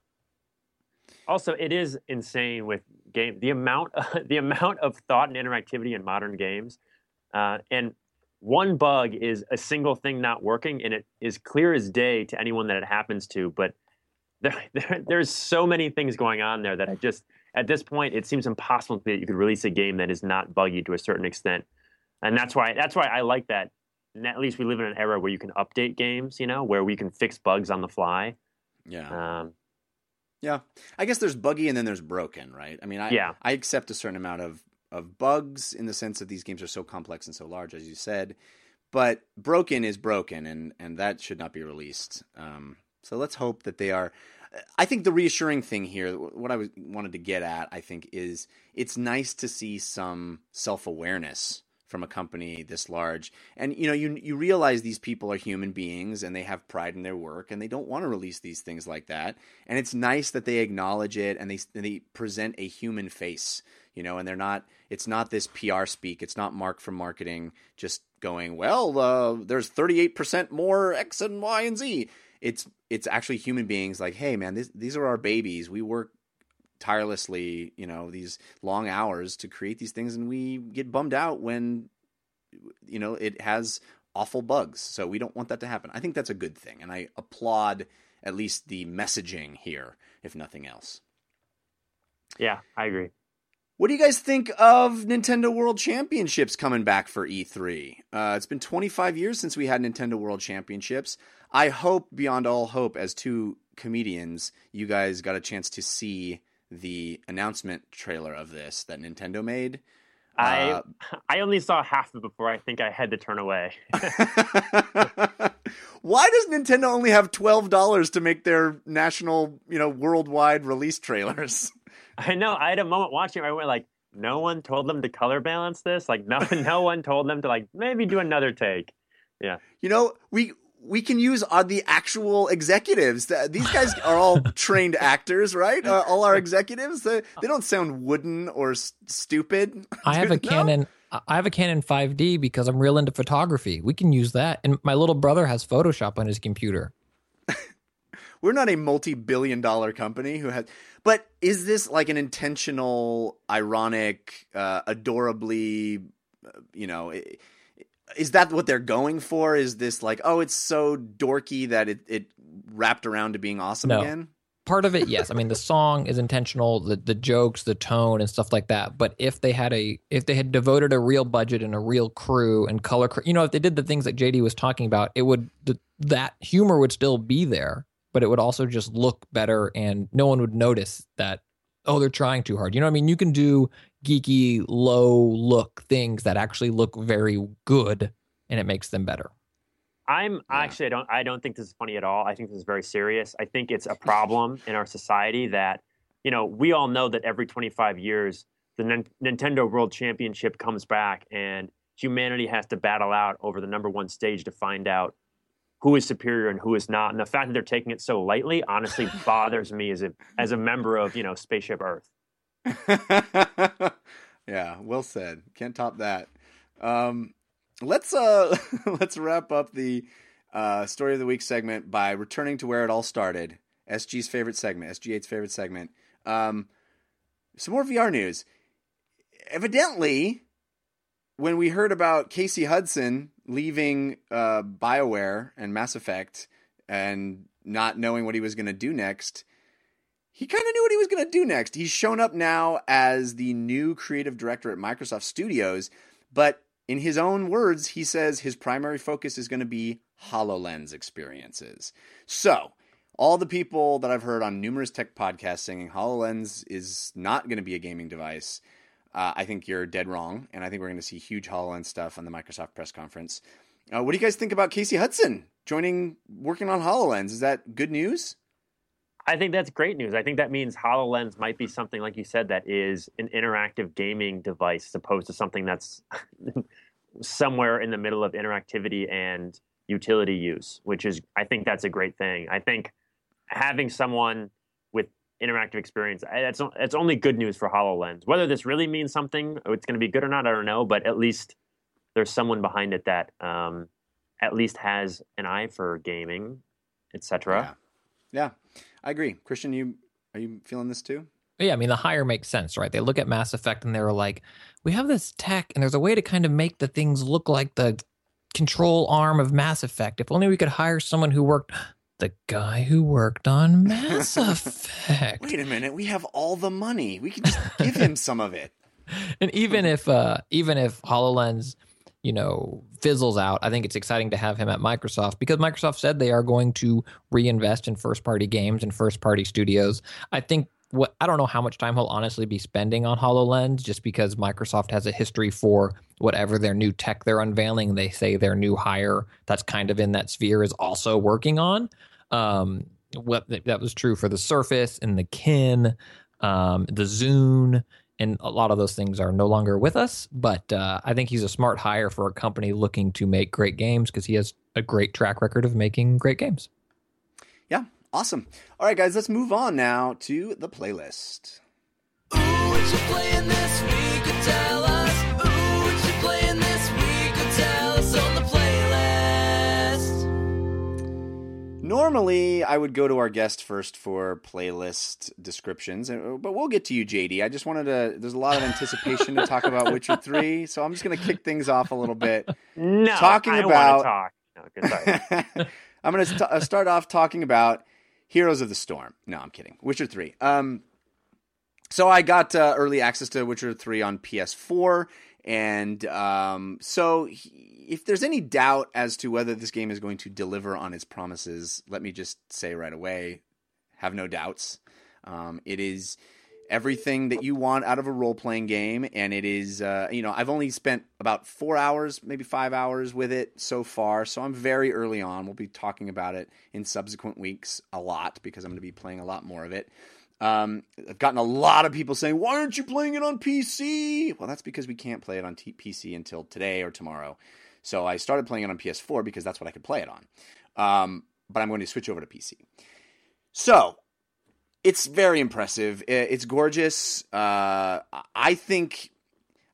Also, it is insane with game the amount *laughs* the amount of thought and interactivity in modern games, uh, and one bug is a single thing not working, and it is clear as day to anyone that it happens to. But *laughs* there, there there's so many things going on there that I just at this point it seems impossible that you could release a game that is not buggy to a certain extent, and that's why that's why I like that. And at least we live in an era where you can update games, you know, where we can fix bugs on the fly. Yeah. Um, Yeah, I guess there's buggy and then there's broken, right? I mean, I Yeah. I accept a certain amount of of bugs in the sense that these games are so complex and so large, as you said. But broken is broken, and and that should not be released. Um, so let's hope that they are. I think the reassuring thing here, what I wanted to get at, I think, is it's nice to see some self awareness from a company this large. And you know, you you realize these people are human beings and they have pride in their work and they don't want to release these things like that. And it's nice that they acknowledge it and they they present a human face, you know, and they're not it's not this PR speak, it's not Mark from marketing just going, "Well, uh, there's 38% more X and Y and Z." It's it's actually human beings like, "Hey man, this, these are our babies. We work tirelessly, you know, these long hours to create these things, and we get bummed out when, you know, it has awful bugs. So we don't want that to happen. I think that's a good thing, and I applaud at least the messaging here, if nothing else. yeah, I agree. What do you guys think of Nintendo World Championships coming back for E3? Uh, it's been 25 years since we had Nintendo World Championships. I hope, beyond all hope, as two comedians, you guys got a chance to see the announcement trailer of this that Nintendo made. I Uh, *laughs* I only saw half of it before I think I had to turn away. *laughs* Why does Nintendo only have twelve dollars to make their national, you know, worldwide release trailers? *laughs* I know. I had a moment watching. it, I went like, no one told them to color balance this. Like, no, no one told them to like maybe do another take. Yeah. You know, we we can use uh, the actual executives. These guys are all *laughs* trained actors, right? Uh, all our executives, they, they don't sound wooden or s- stupid. I have *laughs* a No? Canon. I have a Canon 5D because I'm real into photography. We can use that, and my little brother has Photoshop on his computer. *laughs* We're not a multi-billion dollar company who has but is this like an intentional ironic uh, adorably uh, you know i- is that what they're going for is this like oh it's so dorky that it, it wrapped around to being awesome No. again Part of it, yes. I mean, the *laughs* song is intentional, the the jokes, the tone, and stuff like that. But if they had a, if they had devoted a real budget and a real crew and color, you know, if they did the things that JD was talking about, it would the, that humor would still be there, but it would also just look better, and no one would notice that. Oh, they're trying too hard. You know, what I mean, you can do geeky, low look things that actually look very good, and it makes them better. I'm Yeah. actually I don't I don't think this is funny at all. I think this is very serious. I think it's a *laughs* problem in our society that you know we all know that every 25 years the Nin- Nintendo World Championship comes back and humanity has to battle out over the number one stage to find out who is superior and who is not. And the fact that they're taking it so lightly honestly *laughs* bothers me as a as a member of you know Spaceship Earth. *laughs* yeah well said can't top that Um, let's uh *laughs* let's wrap up the uh, story of the week segment by returning to where it all started. SG's favorite segment, SG8's favorite segment. Um, some more VR news. Evidently, when we heard about Casey Hudson leaving uh, BioWare and Mass Effect and not knowing what he was going to do next, he kind of knew what he was going to do next. He's shown up now as the new creative director at Microsoft Studios, but in his own words, he says his primary focus is going to be HoloLens experiences. So, all the people that I've heard on numerous tech podcasts saying HoloLens is not going to be a gaming device, uh, I think you're dead wrong. And I think we're going to see huge HoloLens stuff on the Microsoft press conference. Uh, what do you guys think about Casey Hudson joining, working on HoloLens? Is that good news? I think that's great news. I think that means HoloLens might be something, like you said, that is an interactive gaming device as opposed to something that's *laughs* somewhere in the middle of interactivity and utility use, which is, I think that's a great thing. I think having someone with interactive experience, that's, that's only good news for HoloLens. Whether this really means something, it's going to be good or not, I don't know, but at least there's someone behind it that um, at least has an eye for gaming, etc. Yeah. yeah. I agree. Christian, you are you feeling this too? Yeah, I mean the hire makes sense, right? They look at Mass Effect and they're like, we have this tech, and there's a way to kind of make the things look like the control arm of Mass Effect. If only we could hire someone who worked *gasps* the guy who worked on Mass *laughs* Effect. Wait a minute, we have all the money. We can just give him some of it. *laughs* And even if uh even if HoloLens you know, fizzles out, I think it's exciting to have him at Microsoft because Microsoft said they are going to reinvest in first party games and first party studios. I think what I don't know how much time he'll honestly be spending on HoloLens just because Microsoft has a history for whatever their new tech they're unveiling. They say their new hire that's kind of in that sphere is also working on. Um, what that was true for the Surface and the Kin, um, the Zune and a lot of those things are no longer with us. But uh, I think he's a smart hire for a company looking to make great games because he has a great track record of making great games. Yeah, awesome. All right, guys, let's move on now to the playlist. Ooh, Normally, I would go to our guest first for playlist descriptions, but we'll get to you, JD. I just wanted to. There's a lot of anticipation to talk about Witcher *laughs* Three, so I'm just going to kick things off a little bit. No, talking I about. talk. No, *laughs* I'm going to st- uh, start off talking about Heroes of the Storm. No, I'm kidding. Witcher Three. Um, so I got uh, early access to Witcher Three on PS4, and um, so. He, if there's any doubt as to whether this game is going to deliver on its promises, let me just say right away, have no doubts. Um, it is everything that you want out of a role playing game, and it is, uh, you know, I've only spent about four hours, maybe five hours with it so far, so I'm very early on. We'll be talking about it in subsequent weeks a lot because I'm going to be playing a lot more of it. Um, I've gotten a lot of people saying, "Why aren't you playing it on PC?" Well, that's because we can't play it on t- PC until today or tomorrow. So I started playing it on PS4 because that's what I could play it on. Um, but I'm going to switch over to PC. So it's very impressive. It's gorgeous. Uh, I think.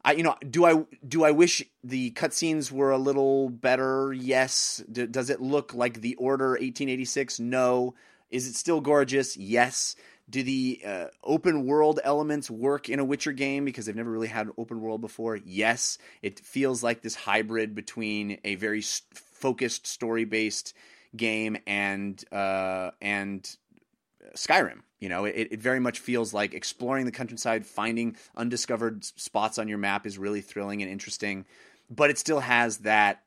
I, you know, do I do I wish the cutscenes were a little better? Yes. D- does it look like the Order 1886? No. Is it still gorgeous? Yes do the uh, open world elements work in a Witcher game because they've never really had an open world before? Yes, it feels like this hybrid between a very focused story based game and uh, and Skyrim. You know, it, it very much feels like exploring the countryside, finding undiscovered spots on your map is really thrilling and interesting, but it still has that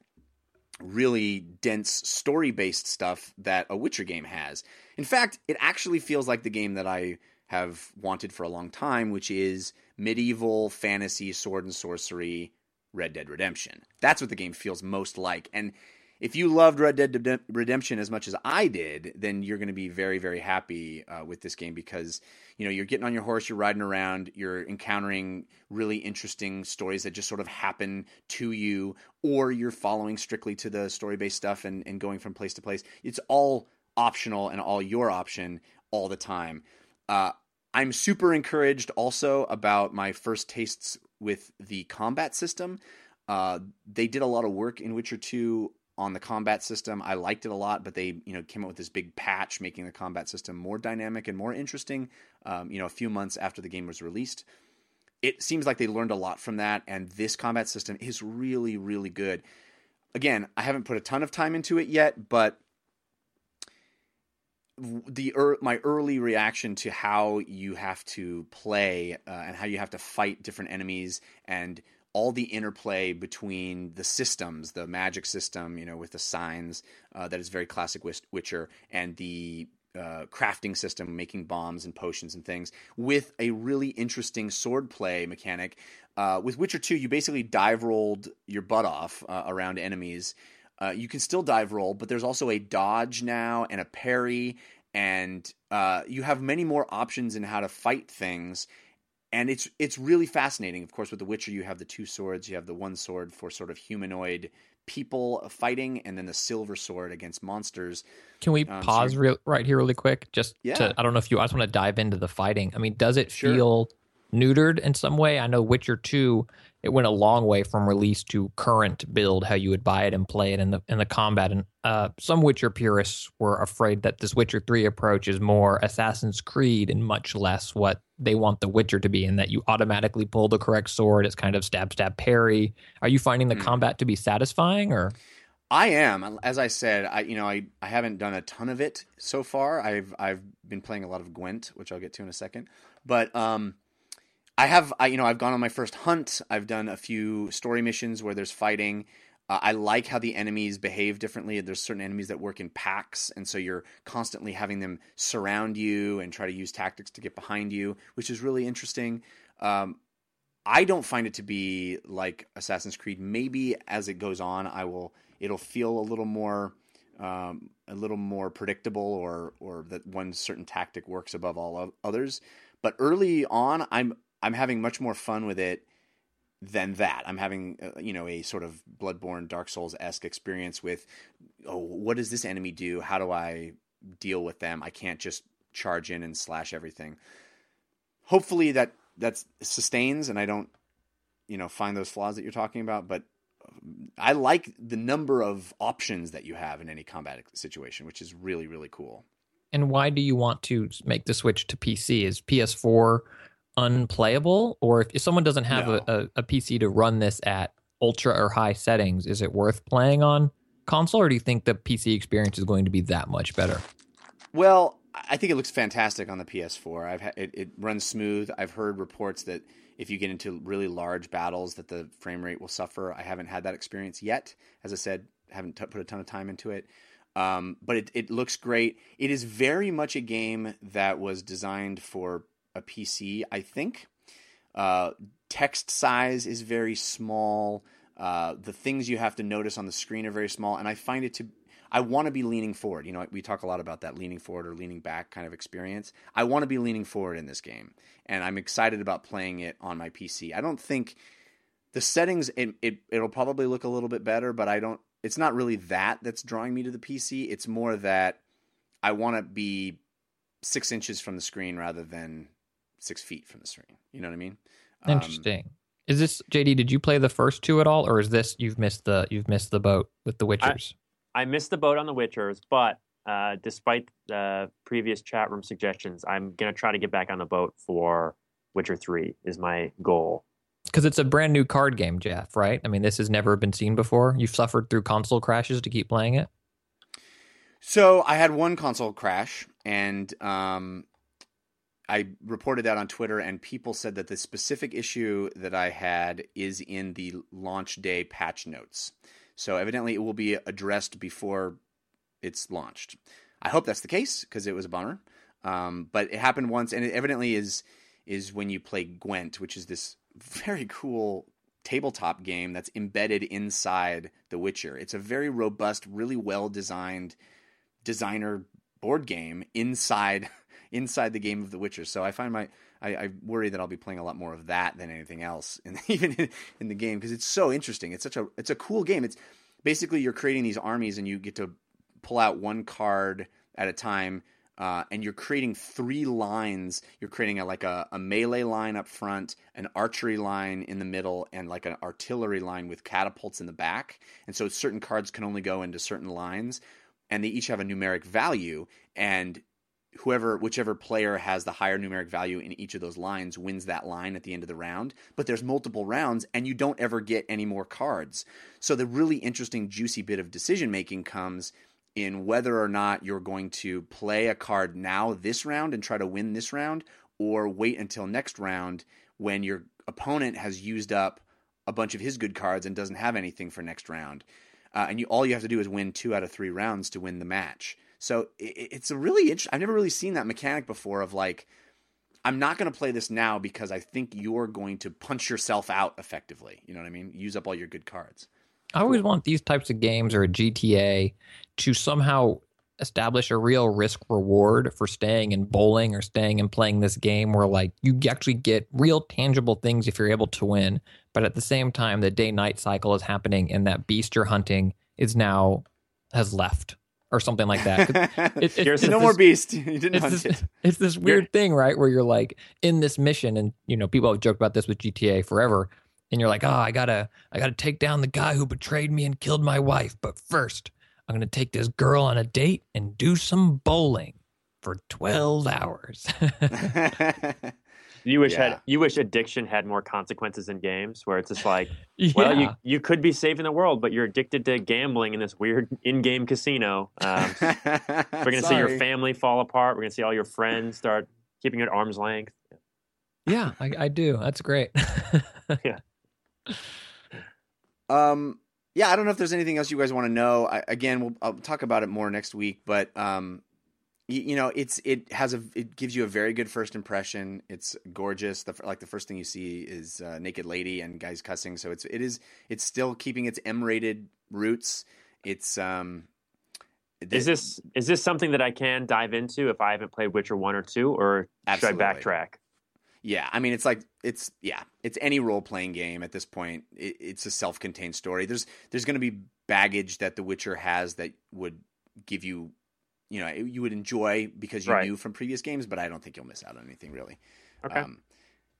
really dense story based stuff that a Witcher game has. In fact, it actually feels like the game that I have wanted for a long time, which is medieval fantasy sword and sorcery Red Dead Redemption. That's what the game feels most like. And if you loved Red Dead Redemption as much as I did, then you're going to be very, very happy uh, with this game because you know you're getting on your horse, you're riding around, you're encountering really interesting stories that just sort of happen to you, or you're following strictly to the story-based stuff and, and going from place to place. It's all optional and all your option all the time. Uh, I'm super encouraged also about my first tastes with the combat system. Uh, they did a lot of work in Witcher 2 on the combat system. I liked it a lot, but they you know came out with this big patch making the combat system more dynamic and more interesting. Um, you know, a few months after the game was released, it seems like they learned a lot from that, and this combat system is really really good. Again, I haven't put a ton of time into it yet, but the er, my early reaction to how you have to play uh, and how you have to fight different enemies and all the interplay between the systems, the magic system, you know, with the signs uh, that is very classic Witcher, and the uh, crafting system, making bombs and potions and things, with a really interesting sword play mechanic. Uh, with Witcher 2, you basically dive rolled your butt off uh, around enemies. Uh, you can still dive roll, but there's also a dodge now and a parry, and uh, you have many more options in how to fight things and it's it's really fascinating. Of course, with The Witcher, you have the two swords. You have the one sword for sort of humanoid people fighting, and then the silver sword against monsters. Can we um, pause so real, right here really quick? Just yeah. to, I don't know if you I just want to dive into the fighting. I mean, does it sure. feel neutered in some way? I know Witcher Two it went a long way from release to current build, how you would buy it and play it in the in the combat. And uh, some Witcher purists were afraid that this Witcher three approach is more Assassin's Creed and much less what they want the Witcher to be, in that you automatically pull the correct sword. It's kind of stab stab parry. Are you finding the mm. combat to be satisfying or? I am. As I said, I you know I, I haven't done a ton of it so far. I've I've been playing a lot of Gwent, which I'll get to in a second. But um, I have, I, you know, I've gone on my first hunt. I've done a few story missions where there's fighting. Uh, I like how the enemies behave differently. There's certain enemies that work in packs, and so you're constantly having them surround you and try to use tactics to get behind you, which is really interesting. Um, I don't find it to be like Assassin's Creed. Maybe as it goes on, I will. It'll feel a little more, um, a little more predictable, or or that one certain tactic works above all others. But early on, I'm I'm having much more fun with it than that. I'm having uh, you know a sort of Bloodborne, Dark Souls esque experience with oh, what does this enemy do? How do I deal with them? I can't just charge in and slash everything. Hopefully that that sustains, and I don't you know find those flaws that you're talking about, but. I like the number of options that you have in any combat situation, which is really, really cool. And why do you want to make the switch to PC? Is PS4 unplayable? Or if, if someone doesn't have no. a, a, PC to run this at ultra or high settings, is it worth playing on console, or do you think the PC experience is going to be that much better? Well, I think it looks fantastic on the PS4. I've ha- it, it runs smooth. I've heard reports that if you get into really large battles, that the frame rate will suffer. I haven't had that experience yet. As I said, haven't t- put a ton of time into it. Um, but it, it looks great. It is very much a game that was designed for a PC, I think. Uh, text size is very small. Uh, the things you have to notice on the screen are very small, and I find it to. I want to be leaning forward. You know, we talk a lot about that leaning forward or leaning back kind of experience. I want to be leaning forward in this game, and I'm excited about playing it on my PC. I don't think the settings it, it it'll probably look a little bit better, but I don't. It's not really that that's drawing me to the PC. It's more that I want to be six inches from the screen rather than six feet from the screen. You know what I mean? Interesting. Um, is this JD? Did you play the first two at all, or is this you've missed the you've missed the boat with the Witchers? I, I missed the boat on the Witchers, but uh, despite the previous chat room suggestions, I'm gonna try to get back on the boat for Witcher Three. Is my goal because it's a brand new card game, Jeff. Right? I mean, this has never been seen before. You've suffered through console crashes to keep playing it. So I had one console crash, and um, I reported that on Twitter, and people said that the specific issue that I had is in the launch day patch notes. So evidently, it will be addressed before it's launched. I hope that's the case because it was a bummer. Um, but it happened once, and it evidently is is when you play Gwent, which is this *laughs* very cool tabletop game that's embedded inside The Witcher. It's a very robust, really well designed designer board game inside inside the game of The Witcher. So I find my I, I worry that I'll be playing a lot more of that than anything else, and *laughs* even in, in the game because it's so interesting. It's such a it's a cool game. It's basically you're creating these armies and you get to pull out one card at a time. uh, and you're creating three lines. You're creating a, like a, a melee line up front, an archery line in the middle, and like an artillery line with catapults in the back. And so certain cards can only go into certain lines, and they each have a numeric value. And whoever, whichever player has the higher numeric value in each of those lines wins that line at the end of the round. But there's multiple rounds, and you don't ever get any more cards. So the really interesting, juicy bit of decision making comes in whether or not you're going to play a card now this round and try to win this round, or wait until next round when your opponent has used up a bunch of his good cards and doesn't have anything for next round. Uh, and you all you have to do is win two out of three rounds to win the match. So it, it's a really interesting. I've never really seen that mechanic before. Of like, I'm not going to play this now because I think you're going to punch yourself out effectively. You know what I mean? Use up all your good cards. I always want these types of games or a GTA to somehow establish a real risk reward for staying in bowling or staying and playing this game where like you actually get real tangible things if you're able to win but at the same time the day night cycle is happening and that beast you're hunting is now has left or something like that *laughs* it, it, no more beast *laughs* you didn't it's this, it *laughs* it's this weird you're... thing right where you're like in this mission and you know people have joked about this with gta forever and you're like, oh, I gotta, I gotta take down the guy who betrayed me and killed my wife. But first, I'm gonna take this girl on a date and do some bowling for 12 hours. You wish yeah. had you wish addiction had more consequences in games where it's just like, *laughs* well, you you could be saving the world, but you're addicted to gambling in this weird in-game casino. Um, *laughs* we're gonna see your family fall apart. We're gonna see all your friends start keeping you at arm's length. Yeah, I, I do. That's great. *laughs* yeah. Um, yeah, I don't know if there's anything else you guys want to know. I, again, we'll I'll talk about it more next week, but um, you, you, know, it's it has a it gives you a very good first impression. It's gorgeous. The like the first thing you see is uh, naked lady and guys cussing. So it's it is it's still keeping its M rated roots. It's um. is this is this something that I can dive into if I haven't played Witcher one or two, or absolutely. should I backtrack? Yeah, I mean, it's like it's yeah, it's any role playing game at this point. It, it's a self contained story. There's there's going to be baggage that The Witcher has that would give you, you know, you would enjoy because you right. knew from previous games. But I don't think you'll miss out on anything really. Okay. Um,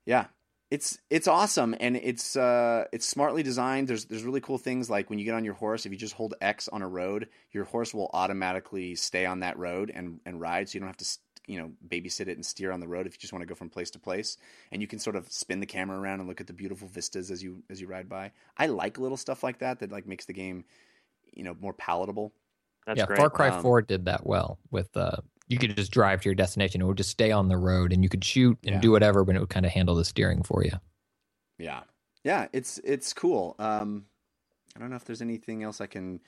yeah, it's it's awesome and it's uh it's smartly designed. There's there's really cool things like when you get on your horse, if you just hold X on a road, your horse will automatically stay on that road and and ride, so you don't have to you know babysit it and steer on the road if you just want to go from place to place and you can sort of spin the camera around and look at the beautiful vistas as you as you ride by i like little stuff like that that like makes the game you know more palatable That's yeah great. far cry um, 4 did that well with uh you could just drive to your destination it would just stay on the road and you could shoot and yeah. do whatever but it would kind of handle the steering for you yeah yeah it's it's cool um i don't know if there's anything else i can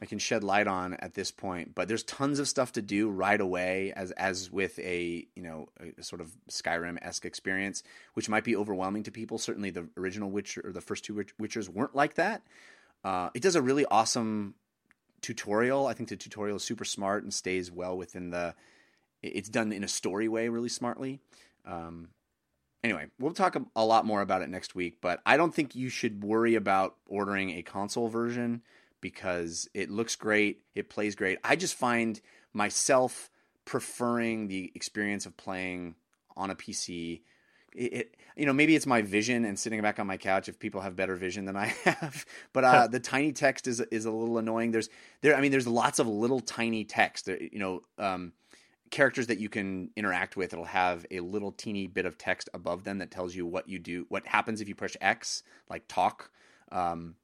I can shed light on at this point. But there's tons of stuff to do right away, as as with a you know a sort of Skyrim esque experience, which might be overwhelming to people. Certainly, the original Witcher or the first two Witchers weren't like that. Uh, it does a really awesome tutorial. I think the tutorial is super smart and stays well within the. It's done in a story way, really smartly. Um, anyway, we'll talk a lot more about it next week. But I don't think you should worry about ordering a console version because it looks great, it plays great. I just find myself preferring the experience of playing on a PC. It, it, you know maybe it's my vision and sitting back on my couch if people have better vision than I *laughs* have but uh, *laughs* the tiny text is is a little annoying. There's there I mean there's lots of little tiny text you know um, characters that you can interact with. It'll have a little teeny bit of text above them that tells you what you do what happens if you push X like talk. Um,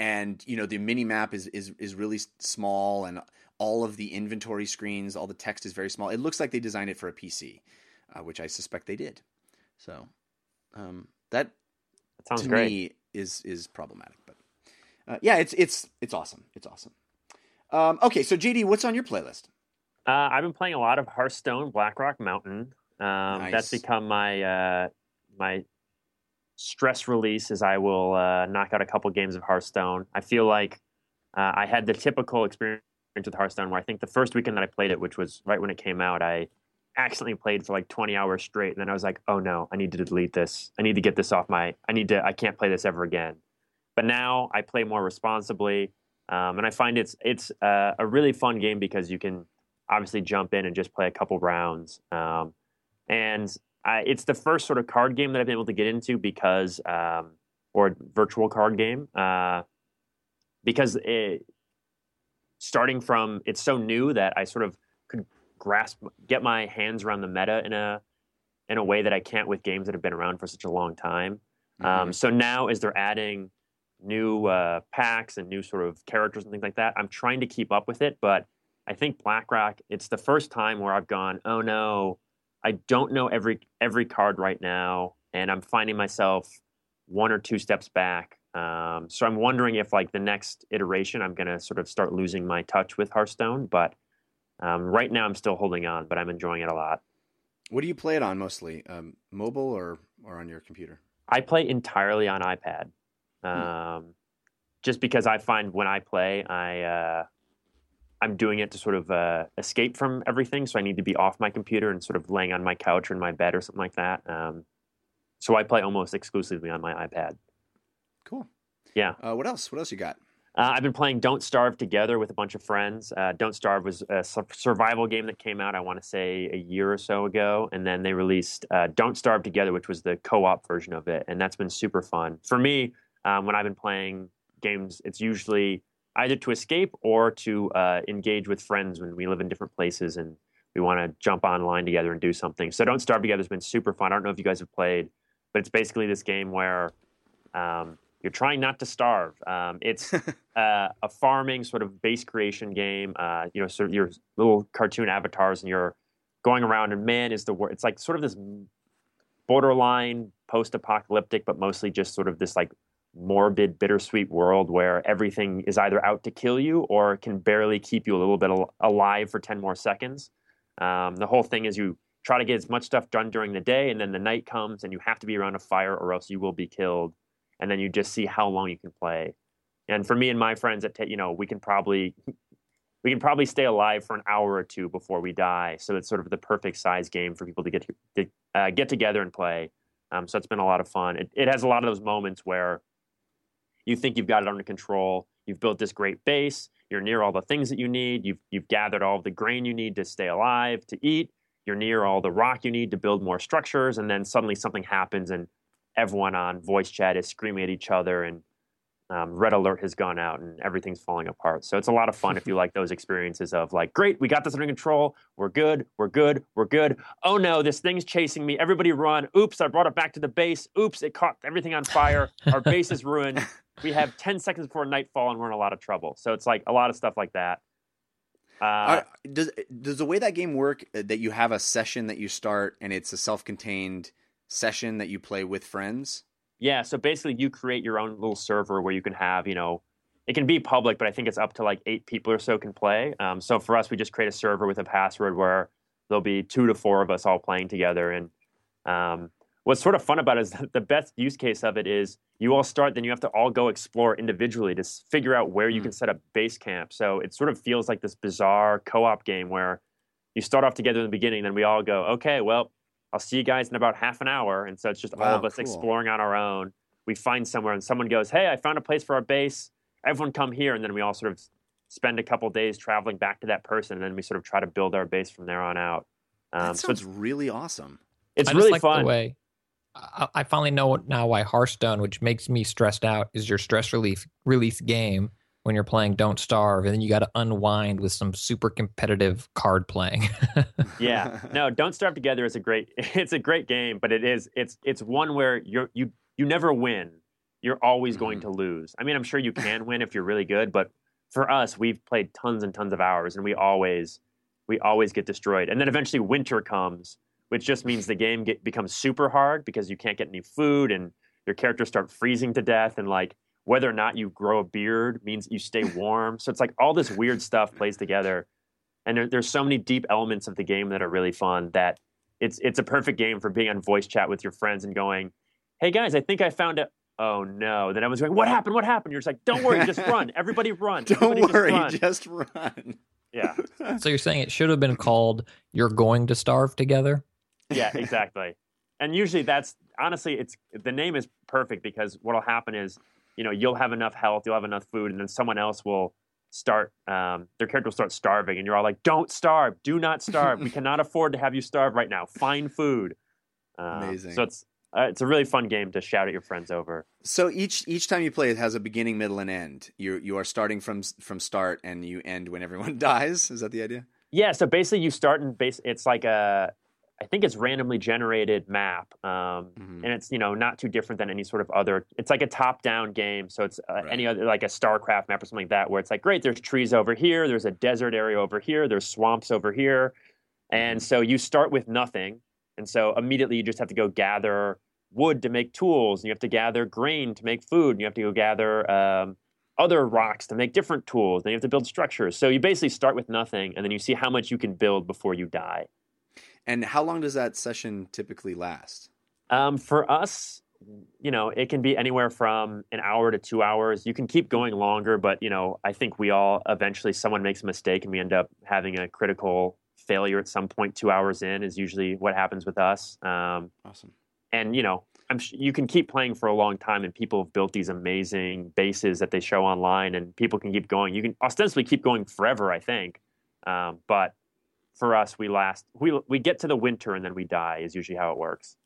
and you know the mini map is is is really small and all of the inventory screens all the text is very small. It looks like they designed it for a pc uh, which i suspect they did so um, that, that sounds to great. me is is problematic but uh, yeah it's it's it's awesome it's awesome um, okay so jd what's on your playlist uh, i've been playing a lot of hearthstone blackrock mountain um, nice. that's become my uh, my stress release is I will uh, knock out a couple games of Hearthstone. I feel like uh, I had the typical experience with Hearthstone where I think the first weekend that I played it, which was right when it came out, I accidentally played for like 20 hours straight. And then I was like, oh no, I need to delete this. I need to get this off my, I need to, I can't play this ever again. But now I play more responsibly. Um, and I find it's, it's uh, a really fun game because you can, obviously jump in and just play a couple rounds. Um, and I, it's the first sort of card game that I've been able to get into because, um, or virtual card game, uh, because it, starting from it's so new that I sort of could grasp, get my hands around the meta in a in a way that I can't with games that have been around for such a long time. Um, so now, as they're adding new uh, packs and new sort of characters and things like that, I'm trying to keep up with it. But I think BlackRock, it's the first time where I've gone, oh no, I don't know every every card right now, and I'm finding myself one or two steps back. Um, so I'm wondering if like the next iteration, I'm going to sort of start losing my touch with Hearthstone. But um, right now, I'm still holding on, but I'm enjoying it a lot. What do you play it on mostly? Um, mobile or or on your computer? I play entirely on iPad, um, just because I find when I play, I uh, I'm doing it to sort of uh, escape from everything. So I need to be off my computer and sort of laying on my couch or in my bed or something like that. Um, so I play almost exclusively on my iPad. Cool. Yeah. Uh, what else? What else you got? Uh, I've been playing Don't Starve together with a bunch of friends. Uh, Don't Starve was a survival game that came out, I want to say, a year or so ago. And then they released uh, Don't Starve Together, which was the co op version of it. And that's been super fun. For me, um, when I've been playing games, it's usually either to escape or to uh, engage with friends when we live in different places and we want to jump online together and do something. So Don't Starve Together has been super fun. I don't know if you guys have played, but it's basically this game where. Um, you're trying not to starve. Um, it's *laughs* uh, a farming sort of base creation game. Uh, you know, sort of your little cartoon avatars, and you're going around. And man, is the word. It's like sort of this borderline post-apocalyptic, but mostly just sort of this like morbid, bittersweet world where everything is either out to kill you or can barely keep you a little bit al- alive for ten more seconds. Um, the whole thing is you try to get as much stuff done during the day, and then the night comes, and you have to be around a fire, or else you will be killed and then you just see how long you can play. And for me and my friends, that you know, we can probably we can probably stay alive for an hour or two before we die. So it's sort of the perfect size game for people to get to, uh, get together and play. Um, so it's been a lot of fun. It, it has a lot of those moments where you think you've got it under control. You've built this great base. You're near all the things that you need. You've you've gathered all the grain you need to stay alive to eat. You're near all the rock you need to build more structures, and then suddenly something happens and everyone on voice chat is screaming at each other and um, red alert has gone out and everything's falling apart. So it's a lot of fun if you *laughs* like those experiences of like great we got this under control. We're good. We're good. We're good. Oh no this thing's chasing me. Everybody run. Oops i brought it back to the base. Oops it caught everything on fire. Our base is ruined. *laughs* We have 10 seconds before nightfall and we're in a lot of trouble. So it's like a lot of stuff like that. Uh, Uh, does does the way that game work uh, that you have a session that you start and it's a self-contained session that you play with friends? Yeah, so basically you create your own little server where you can have, you know, it can be public, but I think it's up to like eight people or so can play. Um, so for us, we just create a server with a password where there'll be two to four of us all playing together. And um, what's sort of fun about it is *laughs* that the best use case of it is you all start, then you have to all go explore individually to figure out where you Mm. can set up base camp. So it sort of feels like this bizarre co-op game where you start off together in the beginning, then we all go, okay, well, I'll see you guys in about half an hour. And so it's just all of us cool. exploring on our own. We find somewhere and someone goes, Hey, I found a place for our base. Everyone come here. And then we all sort of spend a couple days traveling back to that person. And then we sort of try to build our base from there on out. Um, that so sounds it's, really awesome. it's I just really like fun. The way I, I finally know now why Hearthstone, which makes me stressed out, is your stress relief release game when you're playing Don't Starve, and then you got to unwind with some super competitive card playing. *laughs* yeah. *laughs* No don't starve together is a great *laughs* it's a great game but it is it's it's one where you're you you never win. You're always going Mm-hmm. to lose. I mean i'm sure you can win if you're really good but for us we've played tons and tons of hours and we always we always get destroyed. And then eventually winter comes which just means the game get, becomes super hard because you can't get any food and your characters start freezing to death. And like whether or not you grow a beard means you stay warm so it's like all this weird stuff plays together and there, there's so many deep elements of the game that are really fun that it's it's a perfect game for being on voice chat with your friends and going, "Hey guys, I think I found it." Oh no! Then I was going, "What happened? What happened?" You're just like, "Don't worry, just run. *laughs* Everybody run. Don't Everybody worry, just run." just run. Yeah, *laughs* so you're saying it should have been called "You're Going to Starve Together." yeah, *laughs* exactly. And usually that's honestly, it's the name is perfect because what'll happen is, you know, you'll have enough health, you'll have enough food, and then someone else will start um, their character will start starving, and you're all like, "Don't starve! Do not starve! we *laughs* cannot afford to have you starve right now. Find food." Um, Amazing. So it's uh, it's a really fun game to shout at your friends over. So each each time you play, it has a beginning, middle, and end. You you are starting from from start, and you end when everyone *laughs* dies. Is that the idea? Yeah, so basically you start and base. It's like a, I think it's randomly generated map, um, Mhm. and it's you know not too different than any sort of other. It's like a top-down game, so it's uh, Right. any other like a StarCraft map or something like that, where it's like great. There's trees over here. There's a desert area over here. There's swamps over here, and so you start with nothing, and so immediately you just have to go gather wood to make tools, and you have to gather grain to make food, and you have to go gather. Um, other rocks to make different tools. Then you have to build structures. So you basically start with nothing, and then you see how much you can build before you die. And how long does that session typically last? Um, for us, you know, it can be anywhere from an hour to two hours. You can keep going longer, but you know, I think we all eventually someone makes a mistake and we end up having a critical failure at some point. Two hours in is usually what happens with us. Um, Awesome. and you know I'm sh- you can keep playing for a long time and people have built these amazing bases that they show online and people can keep going you can ostensibly keep going forever i think um, but for us we last we we get to the winter and then we die is usually how it works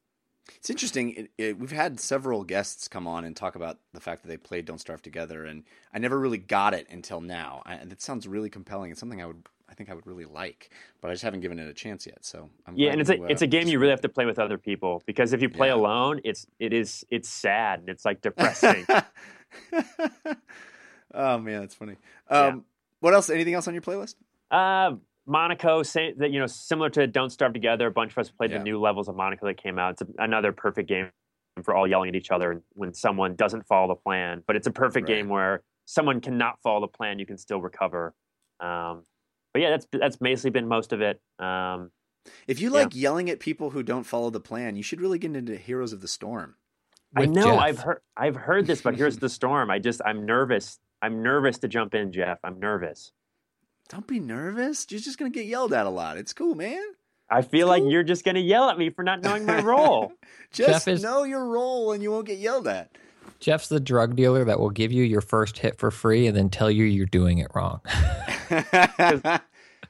It's interesting. It, it, we've had several guests come on and talk about the fact that they played Don't Starve Together, and I never really got it until now. I, and it sounds really compelling. It's something I would, I think, I would really like, but I just haven't given it a chance yet. So I'm yeah and it's a uh, it's a game you really have to play with other people because if you play Yeah. alone it's it is it's sad and it's like depressing *laughs* oh man, that's funny. Yeah. Um, What else? Anything else on your playlist? Uh, Monaco, say that you know, similar to Don't Starve Together. A bunch of us played Yeah. the new levels of Monaco that came out. It's a, another perfect game for all yelling at each other when someone doesn't follow the plan. But it's a perfect Right. game where someone cannot follow the plan, you can still recover. Um, but yeah, that's that's basically been most of it. Um, If you Yeah. like yelling at people who don't follow the plan, you should really get into Heroes of the Storm. I know Jeff. I've heard I've heard this, but here's the *laughs* storm. I just I'm nervous. I'm nervous to jump in, Jeff. I'm nervous. Don't be nervous. You're just gonna get yelled at a lot. It's cool, man. I feel like you're just gonna yell at me for not knowing my role. *laughs* Just Jeff is- know your role, and you won't get yelled at. Jeff's the drug dealer that will give you your first hit for free and then tell you you're doing it wrong. *laughs* *laughs*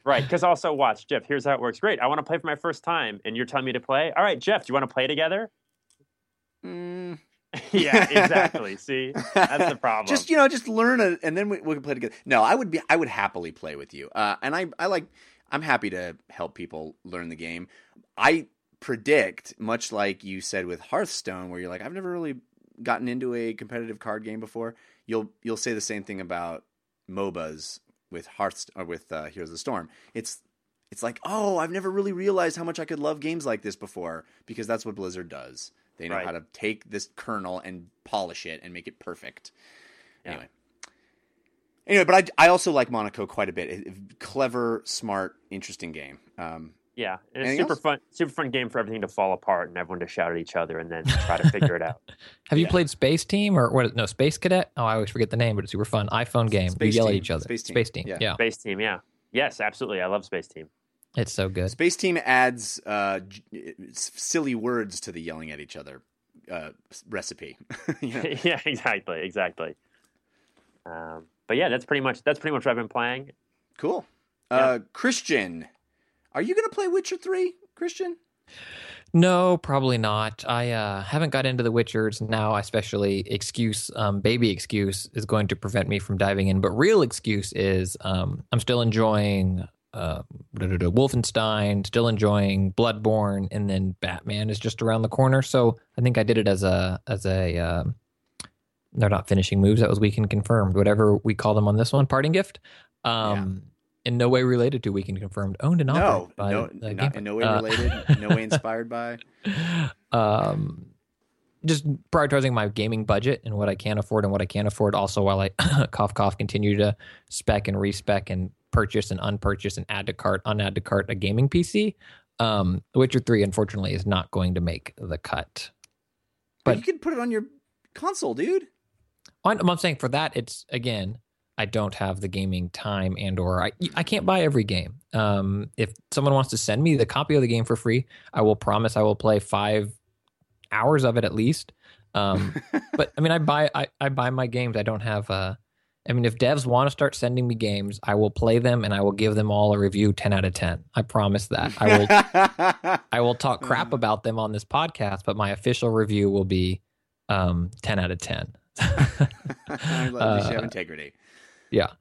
Right, because also watch, Jeff. Here's how it works. Great, I want to play for my first time, and you're telling me to play. All right, Jeff, do you want to play together? Mm, *laughs* yeah, exactly. See, that's the problem. Just you know, just learn it, and then we, we can play together. No, I would be, I would happily play with you. Uh, and I, I like, I'm happy to help people learn the game. I predict, much like you said with Hearthstone, where you're like, I've never really gotten into a competitive card game before. You'll, you'll say the same thing about MOBAs with Hearthstone or with uh, Heroes of the Storm. It's, it's like, oh, I've never really realized how much I could love games like this before because that's what Blizzard does. They know Right. how to take this kernel and polish it and make it perfect. Yeah. Anyway. Anyway, but I, I also like Monaco quite a bit. It- it- clever, smart, interesting game. Um, yeah, it's super else? fun. Super fun game for everything to fall apart and everyone to shout at each other and then try to figure it out. *laughs* Have you Yeah. played Space Team or what? No, Space Cadet. Oh, I always forget the name, but it's super fun. iPhone game. Space you yell Team. at each other. Space Team. Space Team. Yeah. Yeah. Space Team, yeah, yes, absolutely. I love Space Team. It's so good. Space Team adds uh, j- s- silly words to the yelling at each other uh, recipe. *laughs* You *laughs* know? yeah, exactly, exactly. Um, but yeah, that's pretty much that's pretty much what I've been playing. Cool. Uh, Christian, are you going to play Witcher 3, Christian? No, probably not. I uh, haven't got into the Witchers now. Especially excuse, um, baby excuse is going to prevent me from diving in. But real excuse is um, I'm still enjoying uh, Wolfenstein, still enjoying Bloodborne, and then Batman is just around the corner. So I think I did it as a as a. um they're not finishing moves. That was weekend confirmed. Whatever we call them on this one, parting gift. Um, In no way related to weekend confirmed. Owned and No, operated by no, uh, not, in no way uh, related, *laughs* no way inspired by. um just prioritizing my gaming budget and what I can afford and what I can't afford. Also, while I *coughs* cough cough continue to spec and respec and purchase and unpurchase and add to cart, unadd to cart a gaming PC. Um, The Witcher Three, unfortunately, is not going to make the cut. But But- you can put it on your console, dude. I'm I'm saying for that, it's again, I don't have the gaming time and or I I can't buy every game. Um, if someone wants to send me the copy of the game for free, I will promise I will play five hours of it at least. Um, *laughs* but I mean, I buy I, I buy my games. I don't have uh I mean, if devs want to start sending me games, I will play them and I will give them all a review 10 out of 10. I promise that. I will *laughs* I will talk crap about them on this podcast, but my official review will be um, 10 out of 10. *laughs* I love you have Uh, integrity. Yeah.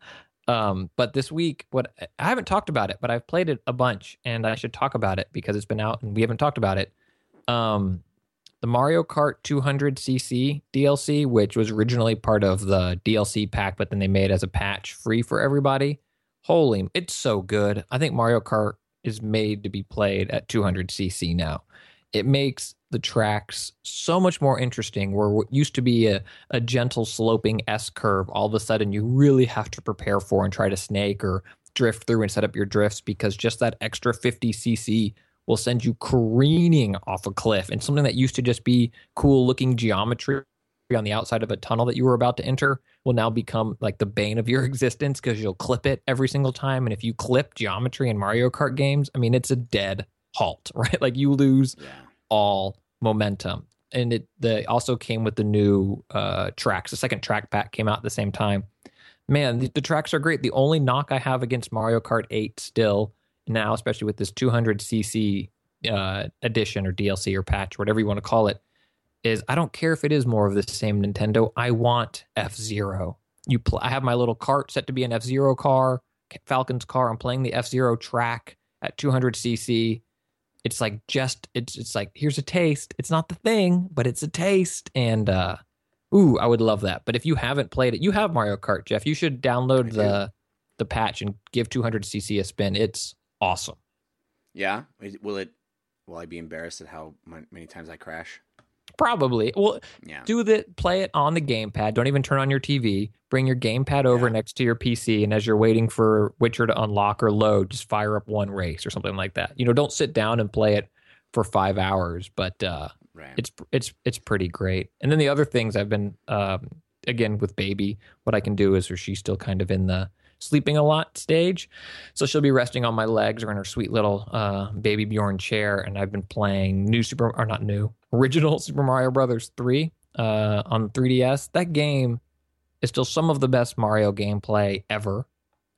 Um, but this week, what I haven't talked about it, but I've played it a bunch, and I should talk about it because it's been out and we haven't talked about it. Um, the Mario Kart 200cc DLC, which was originally part of the DLC pack, but then they made as a patch free for everybody. Holy, it's so good. I think Mario Kart is made to be played at 200cc now. It makes the tracks so much more interesting. Where what used to be a, a gentle sloping S curve, all of a sudden you really have to prepare for and try to snake or drift through and set up your drifts because just that extra 50cc will send you careening off a cliff. And something that used to just be cool looking geometry on the outside of a tunnel that you were about to enter will now become like the bane of your *laughs* existence because you'll clip it every single time. And if you clip geometry in Mario Kart games, I mean, it's a dead halt, *laughs* right? Like you lose Yeah. all momentum. And it the also came with the new uh tracks. The second track pack came out at the same time. Man, the, the tracks are great. The only knock I have against Mario Kart 8 still now, especially with this 200cc uh, edition or DLC or patch, whatever you want to call it, is I don't care if it is more of the same Nintendo. I want F Zero. You, pl- I have my little cart set to be an F Zero car, Falcon's car. I'm playing the F Zero track at 200cc. It's like just it's it's like here's a taste. It's not the thing, but it's a taste. And uh, ooh, I would love that. But if you haven't played it, you have Mario Kart, Jeff. You should download the the patch and give 200cc a spin. It's awesome. Yeah. Will it? Will I be embarrassed at how many times I crash? Probably. Well, Yeah. do the play it on the gamepad. Don't even turn on your TV. Bring your gamepad over Yeah. next to your PC, and as you're waiting for Witcher to unlock or load, just fire up one race or something like that. You know, don't sit down and play it for five hours, but uh, Right. it's it's it's pretty great. And then the other things I've been um, again with baby, what I can do is, or she's still kind of in the sleeping a lot stage, so she'll be resting on my legs or in her sweet little uh, baby Bjorn chair, and I've been playing new Super or not new original *laughs* Super Mario Brothers three uh, on 3DS. That game is still some of the best Mario gameplay ever.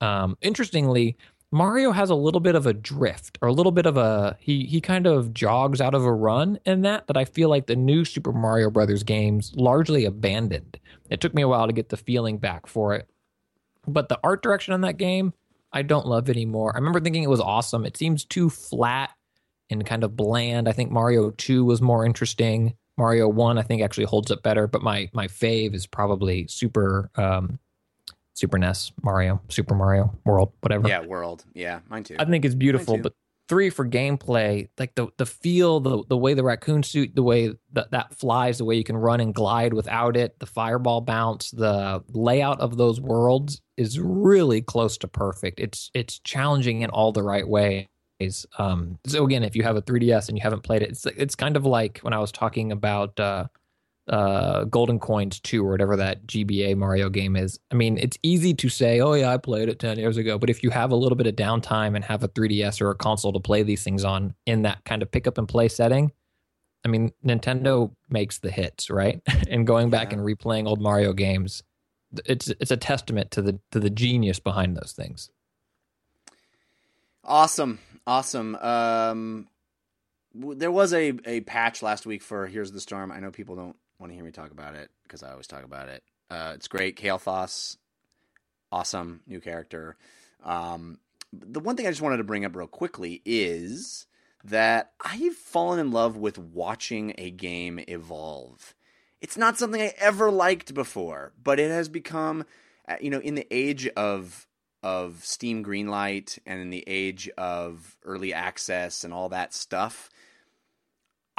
Um, interestingly, Mario has a little bit of a drift or a little bit of a he he kind of jogs out of a run in that that I feel like the new Super Mario Brothers games largely abandoned. It took me a while to get the feeling back for it. But the art direction on that game, I don't love anymore. I remember thinking it was awesome. It seems too flat and kind of bland. I think Mario 2 was more interesting. Mario 1 I think actually holds up better, but my my fave is probably Super um Super NES Mario, Super Mario World, whatever. yeah. World. Yeah. Mine too. I think it's beautiful, but three for gameplay, like the the feel, the the way the raccoon suit, the way that that flies, the way you can run and glide without it, the fireball bounce, the layout of those worlds is really close to perfect. It's it's challenging in all the right ways. Um, so again, if you have a 3DS and you haven't played it, it's it's kind of like when I was talking about uh, uh, Golden Coins 2 or whatever that GBA Mario game is. I mean, it's easy to say, oh, yeah, I played it 10 years ago. But if you have a little bit of downtime and have a 3DS or a console to play these things on in that kind of pick up and play setting, I mean, Nintendo makes the hits, right? *laughs* and going back Yeah. and replaying old Mario games, it's it's a testament to the to the genius behind those things. Awesome, awesome. Um, there was a a patch last week for Heroes of the Storm. I know people don't want to hear me talk about it because I always talk about it. Uh, it's great. Kael'thas, awesome new character. Um, the one thing I just wanted to bring up real quickly is that I've fallen in love with watching a game evolve. It's not something I ever liked before, but it has become, uh, you know, in the age of of Steam Greenlight and in the age of early access and all that stuff,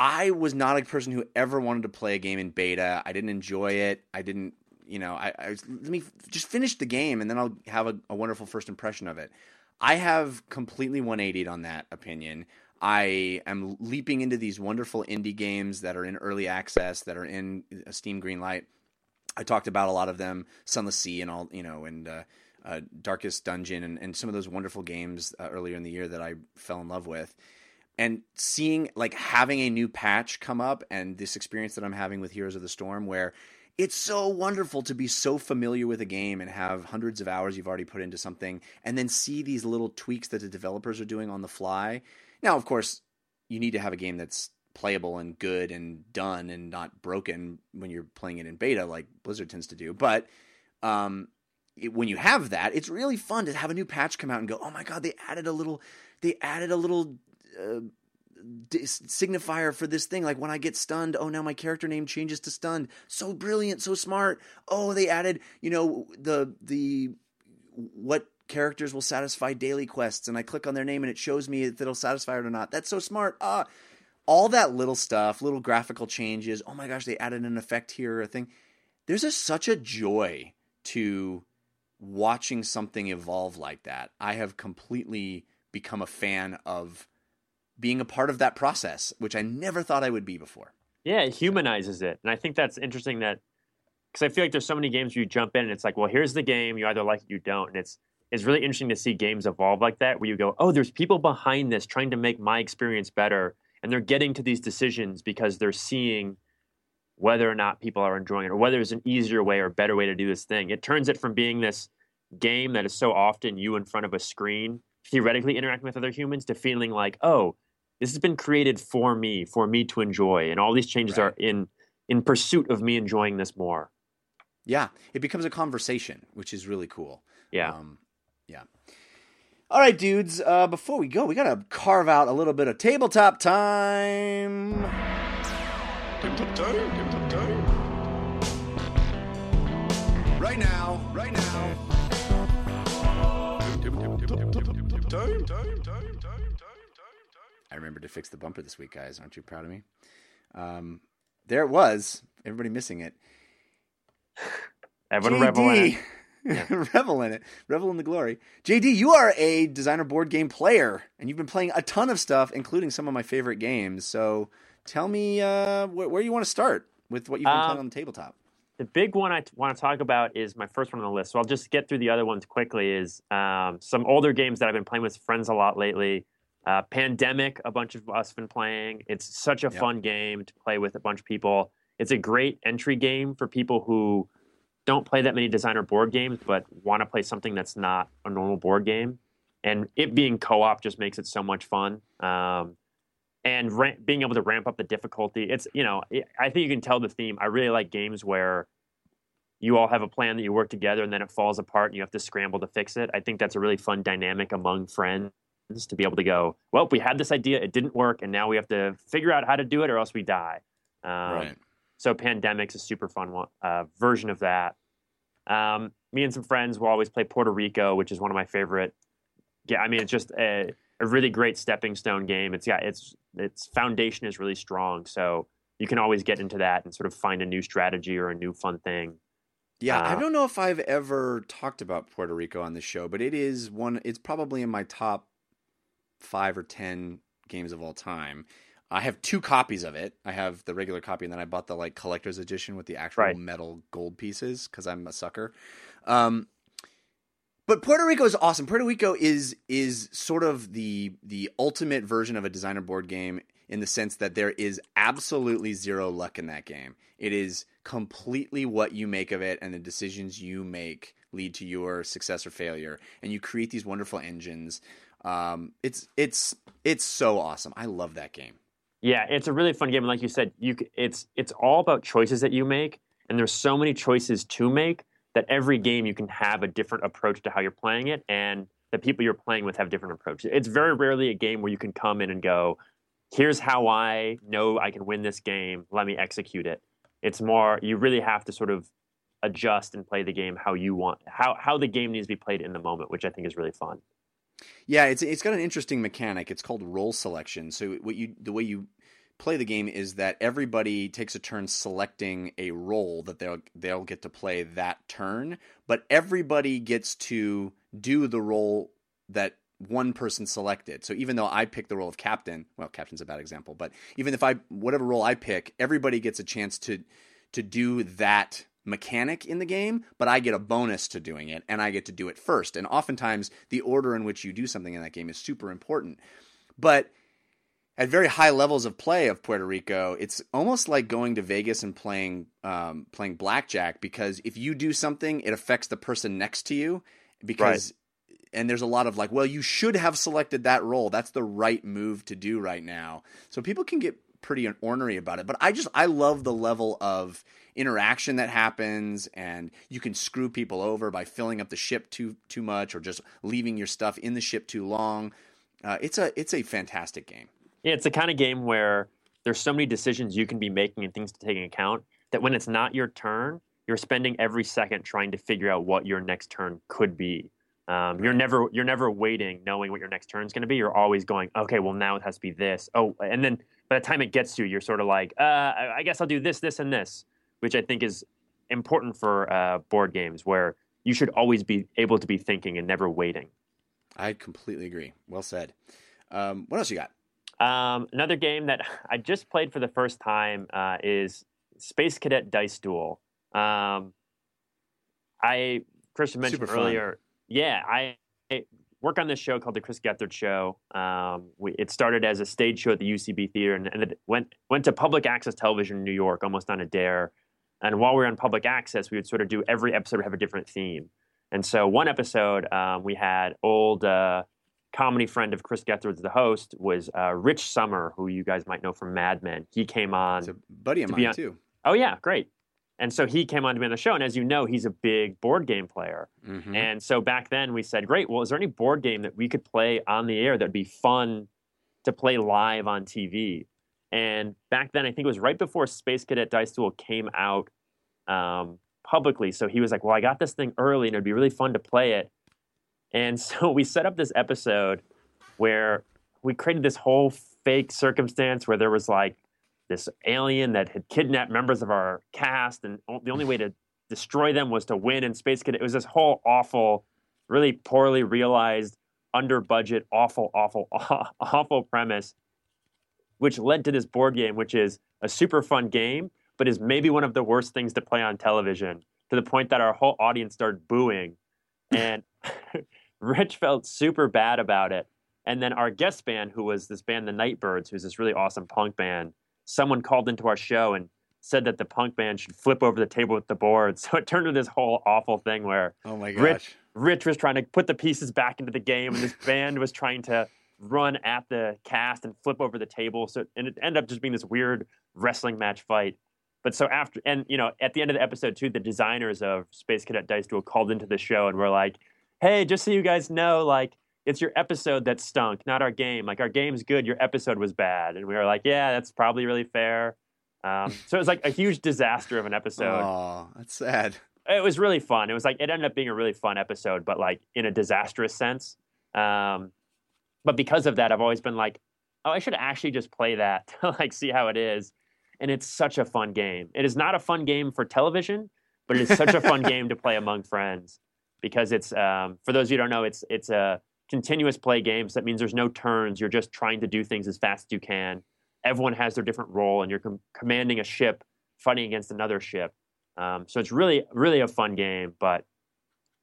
I was not a person who ever wanted to play a game in beta. I didn't enjoy it. I didn't, you know, I, I was, let me just finish the game and then I'll have a, a wonderful first impression of it. I have completely 180'd on that opinion. I am leaping into these wonderful indie games that are in early access, that are in Steam Greenlight. I talked about a lot of them, Sunless Sea and all, you know, and uh, uh, Darkest Dungeon and, and some of those wonderful games uh, earlier in the year that I fell in love with. And seeing, like, having a new patch come up and this experience that I'm having with Heroes of the Storm, where it's so wonderful to be so familiar with a game and have hundreds of hours you've already put into something and then see these little tweaks that the developers are doing on the fly. Now, of course, you need to have a game that's playable and good and done and not broken when you're playing it in beta like Blizzard tends to do. But um, it, when you have that, it's really fun to have a new patch come out and go, "Oh my god, they added a little they added a little uh, signifier for this thing. Like when I get stunned, oh now my character name changes to stunned. So brilliant, so smart. Oh, they added, you know, the the what characters will satisfy daily quests, and I click on their name and it shows me if it'll satisfy it or not. That's so smart. Ah, all that little stuff, little graphical changes. Oh my gosh, they added an effect here, a thing. There's a, such a joy to watching something evolve like that. I have completely become a fan of being a part of that process, which I never thought I would be before. Yeah, it humanizes it. And I think that's interesting that because I feel like there's so many games where you jump in and it's like, well, here's the game, you either like it, you don't. And it's it's really interesting to see games evolve like that, where you go, oh, there's people behind this trying to make my experience better, and they're getting to these decisions because they're seeing whether or not people are enjoying it, or whether there's an easier way or better way to do this thing. It turns it from being this game that is so often you in front of a screen, theoretically interacting with other humans, to feeling like, oh, this has been created for me, for me to enjoy, and all these changes right. are in in pursuit of me enjoying this more. Yeah, it becomes a conversation, which is really cool. Yeah, um, yeah. All right, dudes. Uh, before we go, we gotta carve out a little bit of tabletop time. Tabletop time. Tabletop time. Right now. Right now. Time. Time. Time. Time. I remembered to fix the bumper this week, guys. Aren't you proud of me? Um, there it was. Everybody missing it. Everyone revel in it. *laughs* Revel in it. Revel in the glory. JD, you are a designer board game player, and you've been playing a ton of stuff, including some of my favorite games. So tell me uh, wh- where you want to start with what you've been um, playing on the tabletop. The big one I t- want to talk about is my first one on the list. So I'll just get through the other ones quickly. Is um, some older games that I've been playing with friends a lot lately. Uh, Pandemic, a bunch of us have been playing. It's such a yep. fun game to play with a bunch of people. It's a great entry game for people who don't play that many designer board games, but want to play something that's not a normal board game. And it being co-op just makes it so much fun. Um, and ra- being able to ramp up the difficulty, it's you know, I think you can tell the theme. I really like games where you all have a plan that you work together, and then it falls apart, and you have to scramble to fix it. I think that's a really fun dynamic among friends to be able to go, well, we had this idea, it didn't work, and now we have to figure out how to do it or else we die. Um, right. So Pandemic's a super fun one, uh, version of that. Um, me and some friends will always play Puerto Rico, which is one of my favorite. Yeah, I mean, it's just a, a really great stepping stone game. It's yeah, its its foundation is really strong, so you can always get into that and sort of find a new strategy or a new fun thing. Yeah, uh, I don't know if I've ever talked about Puerto Rico on the show, but it is one. It's probably in my top five or ten games of all time. I have two copies of it. I have the regular copy, and then I bought the like collector's edition with the actual right. metal gold pieces because I'm a sucker. Um, but Puerto Rico is awesome. Puerto Rico is is sort of the the ultimate version of a designer board game in the sense that there is absolutely zero luck in that game. It is completely what you make of it and the decisions you make lead to your success or failure. And you create these wonderful engines. Um, it's it's it's so awesome. I love that game. Yeah, it's a really fun game. And like you said, you it's it's all about choices that you make, and there's so many choices to make that every game you can have a different approach to how you're playing it, and the people you're playing with have different approaches. It's very rarely a game where you can come in and go, "Here's how I know I can win this game. Let me execute it." It's more you really have to sort of adjust and play the game how you want how how the game needs to be played in the moment, which I think is really fun. Yeah, it's it's got an interesting mechanic. It's called role selection. So what you the way you play the game is that everybody takes a turn selecting a role that they'll they'll get to play that turn, but everybody gets to do the role that one person selected. So even though I pick the role of captain, well, captain's a bad example, but even if I whatever role I pick, everybody gets a chance to to do that mechanic in the game, but I get a bonus to doing it and I get to do it first. And oftentimes the order in which you do something in that game is super important. But at very high levels of play of Puerto Rico, it's almost like going to Vegas and playing um, playing blackjack because if you do something, it affects the person next to you because and there's a lot of like, well, you should have selected that role. That's the right move to do right now. So people can get pretty ornery about it. But I just I love the level of interaction that happens and you can screw people over by filling up the ship too too much or just leaving your stuff in the ship too long. Uh, it's a it's a fantastic game. Yeah, it's the kind of game where there's so many decisions you can be making and things to take into account that when it's not your turn, you're spending every second trying to figure out what your next turn could be. Um, you're never you're never waiting knowing what your next turn is going to be. You're always going, okay, well now it has to be this. Oh, and then by the time it gets to you, you're sort of like, uh, I guess I'll do this, this, and this, which I think is important for uh, board games where you should always be able to be thinking and never waiting. I completely agree. Well said. Um, what else you got? Um, another game that I just played for the first time uh, is Space Cadet Dice Duel. Um, I Christian mentioned earlier. Yeah, I, I, work on this show called the Chris Gethard Show. Um, we, it started as a stage show at the UCB Theater and, and it went went to public access television in New York, almost on a dare. And while we were on public access, we would sort of do every episode would have a different theme. And so one episode um, we had old uh, comedy friend of Chris Gethard's, the host, was uh, Rich Sommer, who you guys might know from Mad Men. He came on. It's a buddy of mine on, too. Oh yeah, great. And so he came on to be on the show, and as you know, he's a big board game player. Mm-hmm. And so back then we said, great. Well, is there any board game that we could play on the air that'd be fun to play live on TV? And back then, I think it was right before Space Cadet Dice Duel came out um, publicly. So he was like, well, I got this thing early, and it'd be really fun to play it. And *laughs* so we set up this episode where we created this whole fake circumstance where there was like this alien that had kidnapped members of our cast, and the only way to destroy them was to win in Space Cadet. It was this whole awful, really poorly realized, under budget, awful, awful, *laughs* awful premise, which led to this board game, which is a super fun game, but is maybe one of the worst things to play on television to the point that our whole audience started booing. *laughs* And *laughs* Rich felt super bad about it. And then our guest band, who was this band, the Nightbirds, who's this really awesome punk band, someone called into our show and said that the punk band should flip over the table with the board. *laughs* So it turned into this whole awful thing where oh my gosh. Rich, Rich was trying to put the pieces back into the game, and this band was trying to run at the cast and flip over the table. So and it ended up just being this weird wrestling match fight. But so after, and you know, at the end of the episode too, the designers of Space Cadet Dice Duel called into the show and were like, hey, just so you guys know, like, it's your episode that stunk, not our game. Like, our game's good, your episode was bad. And we were like, yeah, that's probably really fair. Um, *laughs* so it was like a huge disaster of an episode. Oh, that's sad. It was really fun. It was like, it ended up being a really fun episode, but like in a disastrous sense. Um, but because of that, I've always been like, oh, I should actually just play that *laughs* to like see how it is. And it's such a fun game. It is not a fun game for television, but it is such a fun *laughs* game to play among friends because it's um, for those of you who don't know, it's it's a continuous play game. So that means there's no turns. You're just trying to do things as fast as you can. Everyone has their different role, and you're com- commanding a ship, fighting against another ship. Um, so it's really really a fun game. But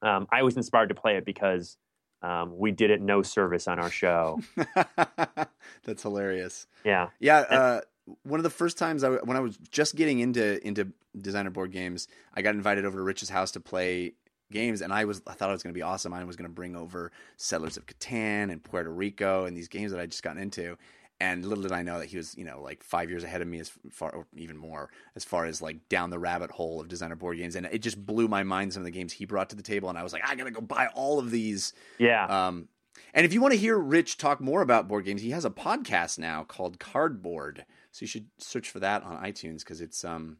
um, I was inspired to play it because um, we did it no service on our show. *laughs* That's hilarious. Yeah, yeah. Uh, one of the first times I, when I was just getting into into designer board games, I got invited over to Rich's house to play games, and I was I thought it was going to be awesome. I was going to bring over Settlers of Catan and Puerto Rico and these games that I just gotten into. And little did I know that he was, you know, like five years ahead of me as far, or even more, as far as like down the rabbit hole of designer board games. And it just blew my mind some of the games he brought to the table. And I was like, I gotta go buy all of these. Yeah. Um, and if you want to hear Rich talk more about board games, he has a podcast now called Cardboard. So you should search for that on iTunes because it's um,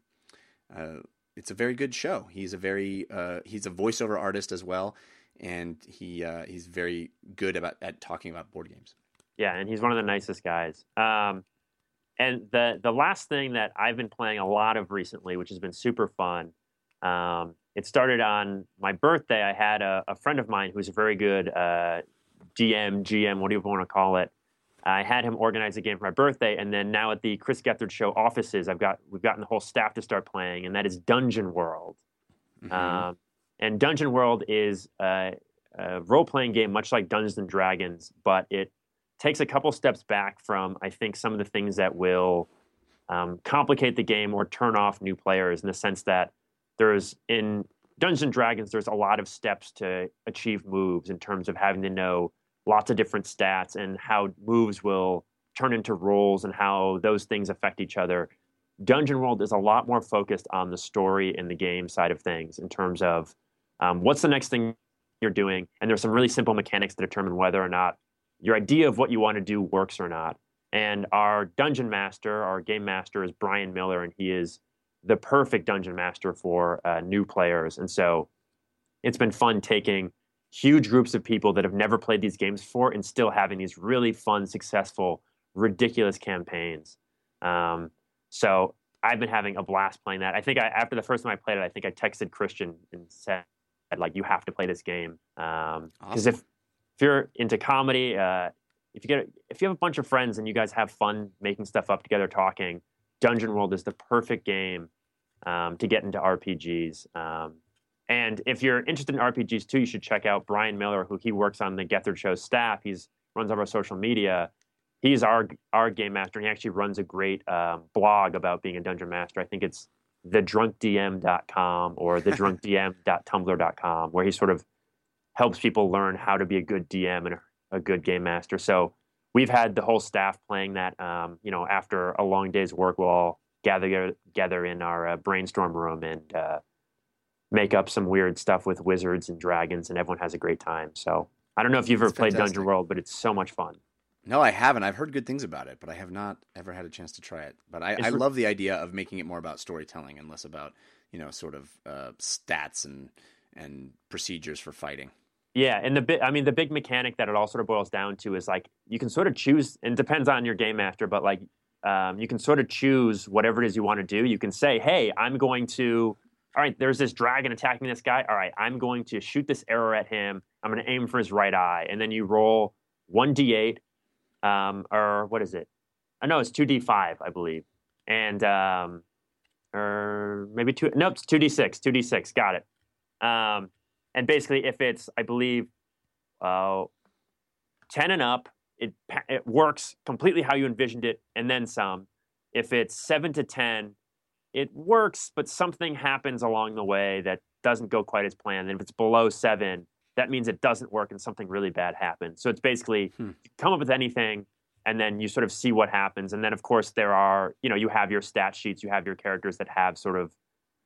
uh, it's a very good show. He's a very uh, he's a voiceover artist as well, and he uh, he's very good about at talking about board games. Yeah, and he's one of the nicest guys. Um, and the the last thing that I've been playing a lot of recently, which has been super fun. Um, it started on my birthday. I had a, a friend of mine who's a very good uh, DM, GM, what do you want to call it, I had him organize a game for my birthday, and then now at the Chris Gethard Show offices, I've got we've gotten the whole staff to start playing, and that is Dungeon World. Mm-hmm. Um, and Dungeon World is a, a role playing game, much like Dungeons and Dragons, but it takes a couple steps back from I think some of the things that will um, complicate the game or turn off new players in the sense that there's in Dungeons and Dragons there's a lot of steps to achieve moves in terms of having to know lots of different stats and how moves will turn into rolls and how those things affect each other. Dungeon World is a lot more focused on the story and the game side of things in terms of um, what's the next thing you're doing, and there's some really simple mechanics to determine whether or not your idea of what you want to do works or not. And our dungeon master, our game master, is Brian Miller, and he is the perfect dungeon master for uh, new players. And so it's been fun taking huge groups of people that have never played these games before and still having these really fun, successful, ridiculous campaigns. Um, so I've been having a blast playing that. I think I, after the first time I played it, I think I texted Christian and said, like, you have to play this game. Because um, awesome. if, if you're into comedy, uh, if you get if you have a bunch of friends and you guys have fun making stuff up together, talking, Dungeon World is the perfect game um, to get into RPGs. Um, and if you're interested in RPGs too, you should check out Brian Miller, who he works on the Gethard Show staff. He's runs all our social media. He's our our game master, and he actually runs a great um, blog about being a dungeon master. I think it's thedrunkdm.com or thedrunkdm.tumblr.com, *laughs* where he sort of helps people learn how to be a good DM and a good game master. So we've had the whole staff playing that. Um, you know, after a long day's work, we'll all gather together in our uh, brainstorm room and uh, make up some weird stuff with wizards and dragons, and everyone has a great time. So I don't know if you've That's ever played fantastic. Dungeon World, but it's so much fun. No, I haven't. I've heard good things about it, but I have not ever had a chance to try it. But I, I love the idea of making it more about storytelling and less about you know sort of uh, stats and and procedures for fighting. Yeah, and the bit I mean the big mechanic that it all sort of boils down to is like you can sort of choose and depends on your game master, but like um, you can sort of choose whatever it is you want to do. You can say, "Hey, I'm going to all right, there's this dragon attacking this guy. All right, I'm going to shoot this arrow at him. I'm going to aim for his right eye, and then you roll one d8, um, or what is it? I know it's two d5, I believe, and um, or maybe two. Nope, it's two d6. Two d6. Got it. Um, and basically, if it's, I believe, uh, 10 and up, it, it works completely how you envisioned it, and then some. If it's 7 to 10, it works, but something happens along the way that doesn't go quite as planned. And if it's below 7, that means it doesn't work and something really bad happens. So it's basically hmm. come up with anything and then you sort of see what happens. And then, of course, there are, you know, you have your stat sheets, you have your characters that have sort of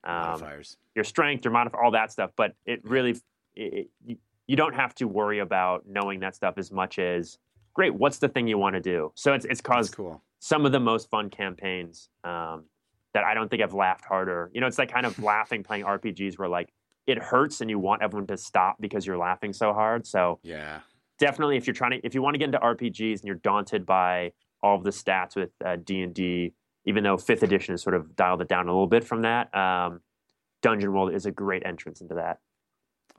um, modifiers, your strength, your modifier, all that stuff. But it really, it, you, you don't have to worry about knowing that stuff as much as great. What's the thing you want to do? So it's it's caused cool. some of the most fun campaigns um, that I don't think I've laughed harder. You know, it's like kind of *laughs* laughing playing RPGs where like it hurts and you want everyone to stop because you're laughing so hard. So yeah, definitely if you're trying to if you want to get into RPGs and you're daunted by all of the stats with uh, D and D even though fifth edition has sort of dialed it down a little bit from that. Um, Dungeon World is a great entrance into that.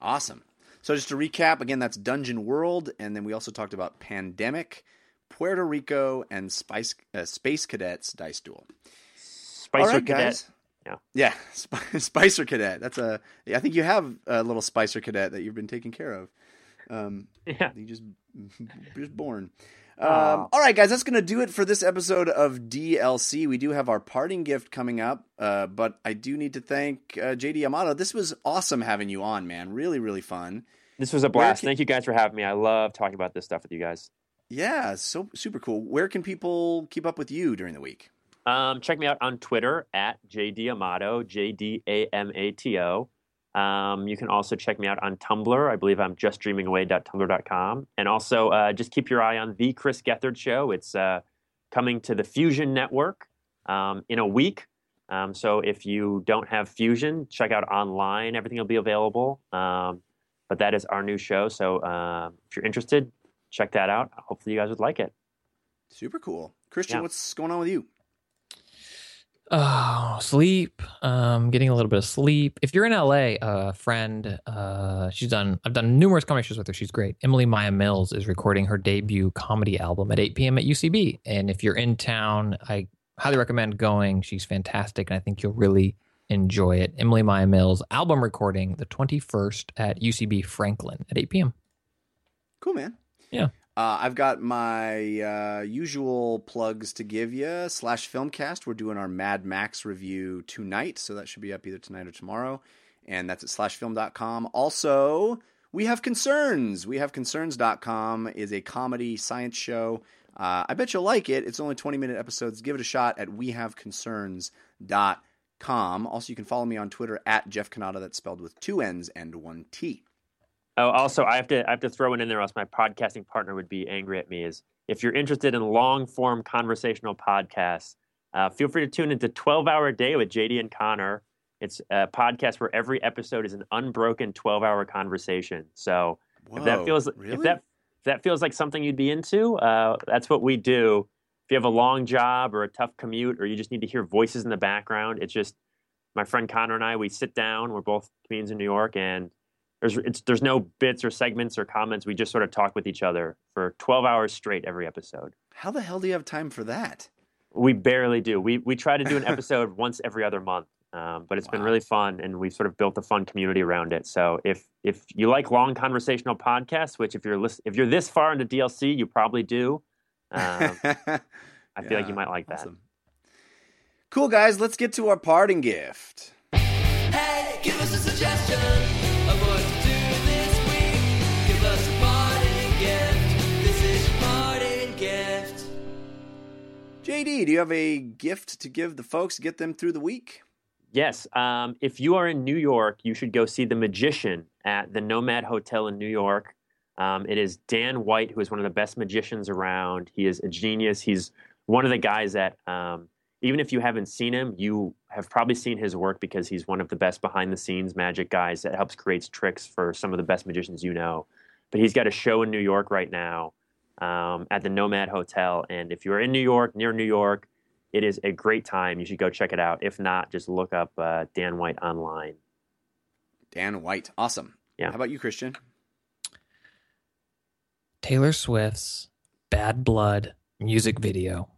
Awesome. So just to recap, again, that's Dungeon World, and then we also talked about Pandemic, Puerto Rico, and Spice, uh, Space Cadets Dice Duel. Spicer right, Cadet. Guys. Yeah, yeah, *laughs* Sp- Spicer Cadet. That's a. I think you have a little Spicer Cadet that you've been taking care of. Um, *laughs* yeah, you just *laughs* just born. Um, all right, guys, that's going to do it for this episode of DLC. We do have our parting gift coming up, uh, but I do need to thank uh, JD Amato. This was awesome having you on, man. Really, really fun. This was a blast. Can... Thank you guys for having me. I love talking about this stuff with you guys. Yeah, so super cool. Where can people keep up with you during the week? Um, check me out on Twitter at JD Amato, J D A M A T O. Um, you can also check me out on Tumblr. I believe I'm justdreamingaway.tumblr.com. And also uh, just keep your eye on The Chris Gethard Show. It's uh, coming to the Fusion Network um, in a week. Um, so if you don't have Fusion, check out online. Everything will be available. Um, but that is our new show. So uh, if you're interested, check that out. Hopefully you guys would like it. Super cool. Christian, yeah. what's going on with you? Oh, sleep. Um, getting a little bit of sleep. If you're in LA, a friend, uh, she's done. I've done numerous comedy shows with her. She's great. Emily Maya Mills is recording her debut comedy album at 8 p.m. at UCB. And if you're in town, I highly recommend going. She's fantastic, and I think you'll really enjoy it. Emily Maya Mills album recording the 21st at UCB Franklin at 8 p.m. Cool, man. Yeah. Uh, I've got my uh, usual plugs to give you. Slash Filmcast. We're doing our Mad Max review tonight, so that should be up either tonight or tomorrow. And that's at slashfilm.com. Also, we have concerns. We have concerns.com is a comedy science show. Uh, I bet you'll like it. It's only 20 minute episodes. Give it a shot at wehaveconcerns.com. Also, you can follow me on Twitter at Jeff Cannata. That's spelled with two N's and one T. Oh, also, I have to I have to throw it in there, else my podcasting partner would be angry at me. Is if you're interested in long form conversational podcasts, uh, feel free to tune into 12 Hour a Day with JD and Connor. It's a podcast where every episode is an unbroken 12 hour conversation. So if that feels really? if that if that feels like something you'd be into, uh, that's what we do. If you have a long job or a tough commute, or you just need to hear voices in the background, it's just my friend Connor and I. We sit down. We're both comedians in New York, and there's it's, there's no bits or segments or comments. We just sort of talk with each other for 12 hours straight every episode. How the hell do you have time for that? We barely do. We we try to do an *laughs* episode once every other month, um, but it's been really fun, and we've sort of built a fun community around it. So if if you like long conversational podcasts, which if you're lis- if you're this far into DLC, you probably do. Um, *laughs* I feel like you might like that. Awesome. Cool, guys. Let's get to our parting gift. Hey, give us a suggestion JD, do you have a gift to give the folks to get them through the week? Yes. Um, if you are in New York, you should go see The Magician at the Nomad Hotel in New York. Um, it is Dan White, who is one of the best magicians around. He is a genius. He's one of the guys that, um, even if you haven't seen him, you have probably seen his work because he's one of the best behind the scenes magic guys that helps create tricks for some of the best magicians you know. But he's got a show in New York right now um, at the Nomad Hotel. And if you're in New York, near New York, it is a great time. You should go check it out. If not, just look up uh, Dan White online. Dan White. Awesome. Yeah. How about you, Christian? Taylor Swift's Bad Blood music video.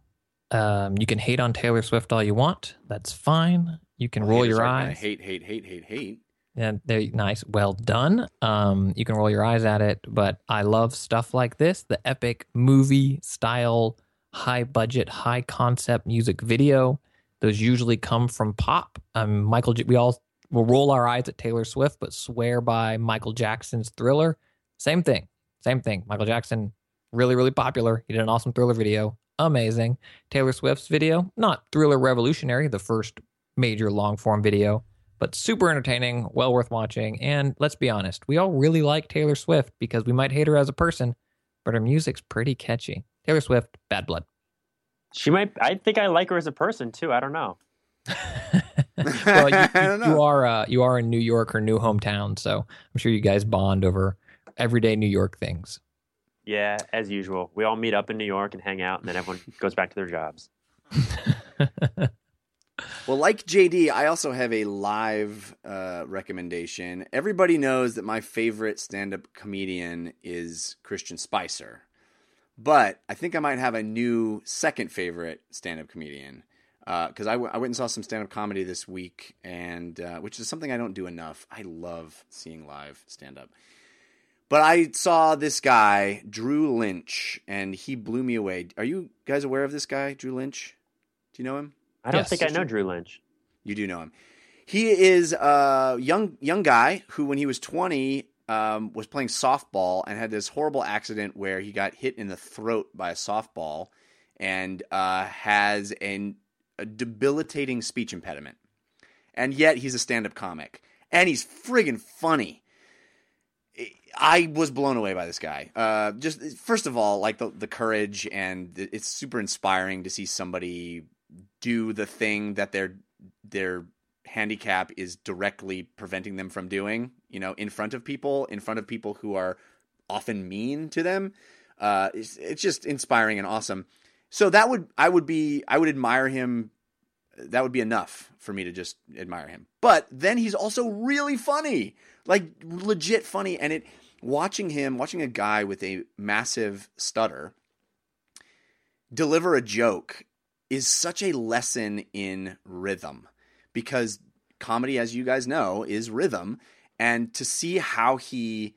Um, you can hate on Taylor Swift all you want. That's fine. You can roll your eyes. Hate, hate, hate, hate, hate. And they're nice. Well done. Um, you can roll your eyes at it, but I love stuff like this the epic movie style, high budget, high concept music video. Those usually come from pop. Um, Michael, we all will roll our eyes at Taylor Swift, but swear by Michael Jackson's Thriller. Same thing. Same thing. Michael Jackson, really, really popular. He did an awesome Thriller video. Amazing. Taylor Swift's video, not Thriller Revolutionary, the first major long form video, but super entertaining, well worth watching. And let's be honest, we all really like Taylor Swift because we might hate her as a person, but her music's pretty catchy. Taylor Swift, Bad Blood. She might. I think I like her as a person too. I don't know. *laughs* *laughs* well, you, you, don't you are uh, you are in New York, her new hometown, so I'm sure you guys bond over everyday New York things. Yeah, as usual, we all meet up in New York and hang out, and then everyone goes back to their jobs. *laughs* Well, like JD, I also have a live uh, recommendation. Everybody knows that my favorite stand up comedian is Christian Spicer. But I think I might have a new second favorite stand up comedian. Because I, w- I went and saw some stand up comedy this week, and uh, which is something I don't do enough. I love seeing live stand up. But I saw this guy, Drew Lynch, and he blew me away. Are you guys aware of this guy, Drew Lynch? Do you know him? I don't Yes. think I know Drew Lynch. You do know him. He is a young young guy who, when he was twenty, um, was playing softball and had this horrible accident where he got hit in the throat by a softball and uh, has an, a debilitating speech impediment. And yet he's a stand up comic. And he's friggin' funny. I was blown away by this guy. Uh, just first of all, like the the courage and the, it's super inspiring to see somebody do the thing that their their handicap is directly preventing them from doing. You know, in front of people, in front of people who are often mean to them. Uh, it's, it's just inspiring and awesome. So that would I would be I would admire him. That would be enough for me to just admire him. But then he's also really funny, like legit funny, and it watching him watching a guy with a massive stutter deliver a joke is such a lesson in rhythm because comedy as you guys know is rhythm and to see how he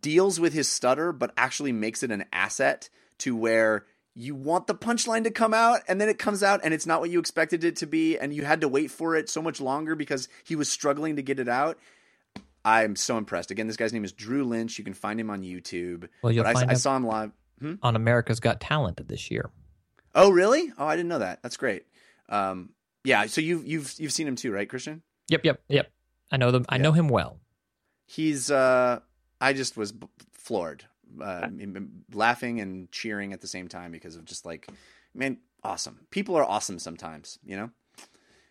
deals with his stutter, but actually makes it an asset to where you want the punchline to come out and then it comes out and it's not what you expected it to be and you had to wait for it so much longer because he was struggling to get it out. I'm so impressed. Again, this guy's name is Drew Lynch. You can find him on YouTube. Well, you'll but I, find I him- saw him live. Hmm? on America's Got Talent this year. Oh, really? Oh, I didn't know that. That's great. Um, yeah. So you've you've you've seen him too, right, Christian? Yep, yep, yep. I know them. I know him well. He's. Uh, I just was b- floored, uh, m- laughing and cheering at the same time because of just like, man, awesome. People are awesome sometimes, you know.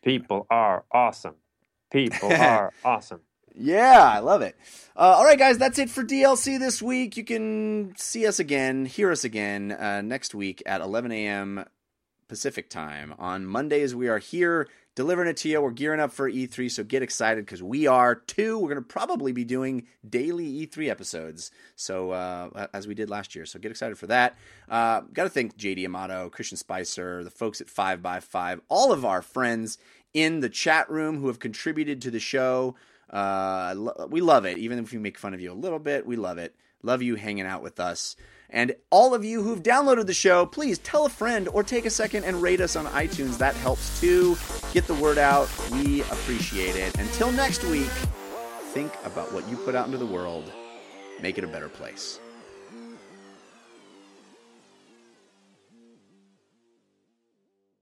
People are awesome. People *laughs* are awesome. Yeah, I love it. Uh, all right, guys, that's it for DLC this week. You can see us again, hear us again uh, next week at 11 a.m. Pacific time. On Mondays, we are here delivering it to you. We're gearing up for E3, so get excited because we are too. We're going to probably be doing daily E3 episodes, so uh, as we did last year. So get excited for that. Uh, Got to thank JD Amato, Christian Spicer, the folks at Five by Five, all of our friends in the chat room who have contributed to the show. Uh, we love it, even if we make fun of you a little bit. We love it. Love you hanging out with us. And all of you who've downloaded the show, please tell a friend or take a second and rate us on iTunes. That helps too. Get the word out. We appreciate it. Until next week, think about what you put out into the world. Make it a better place.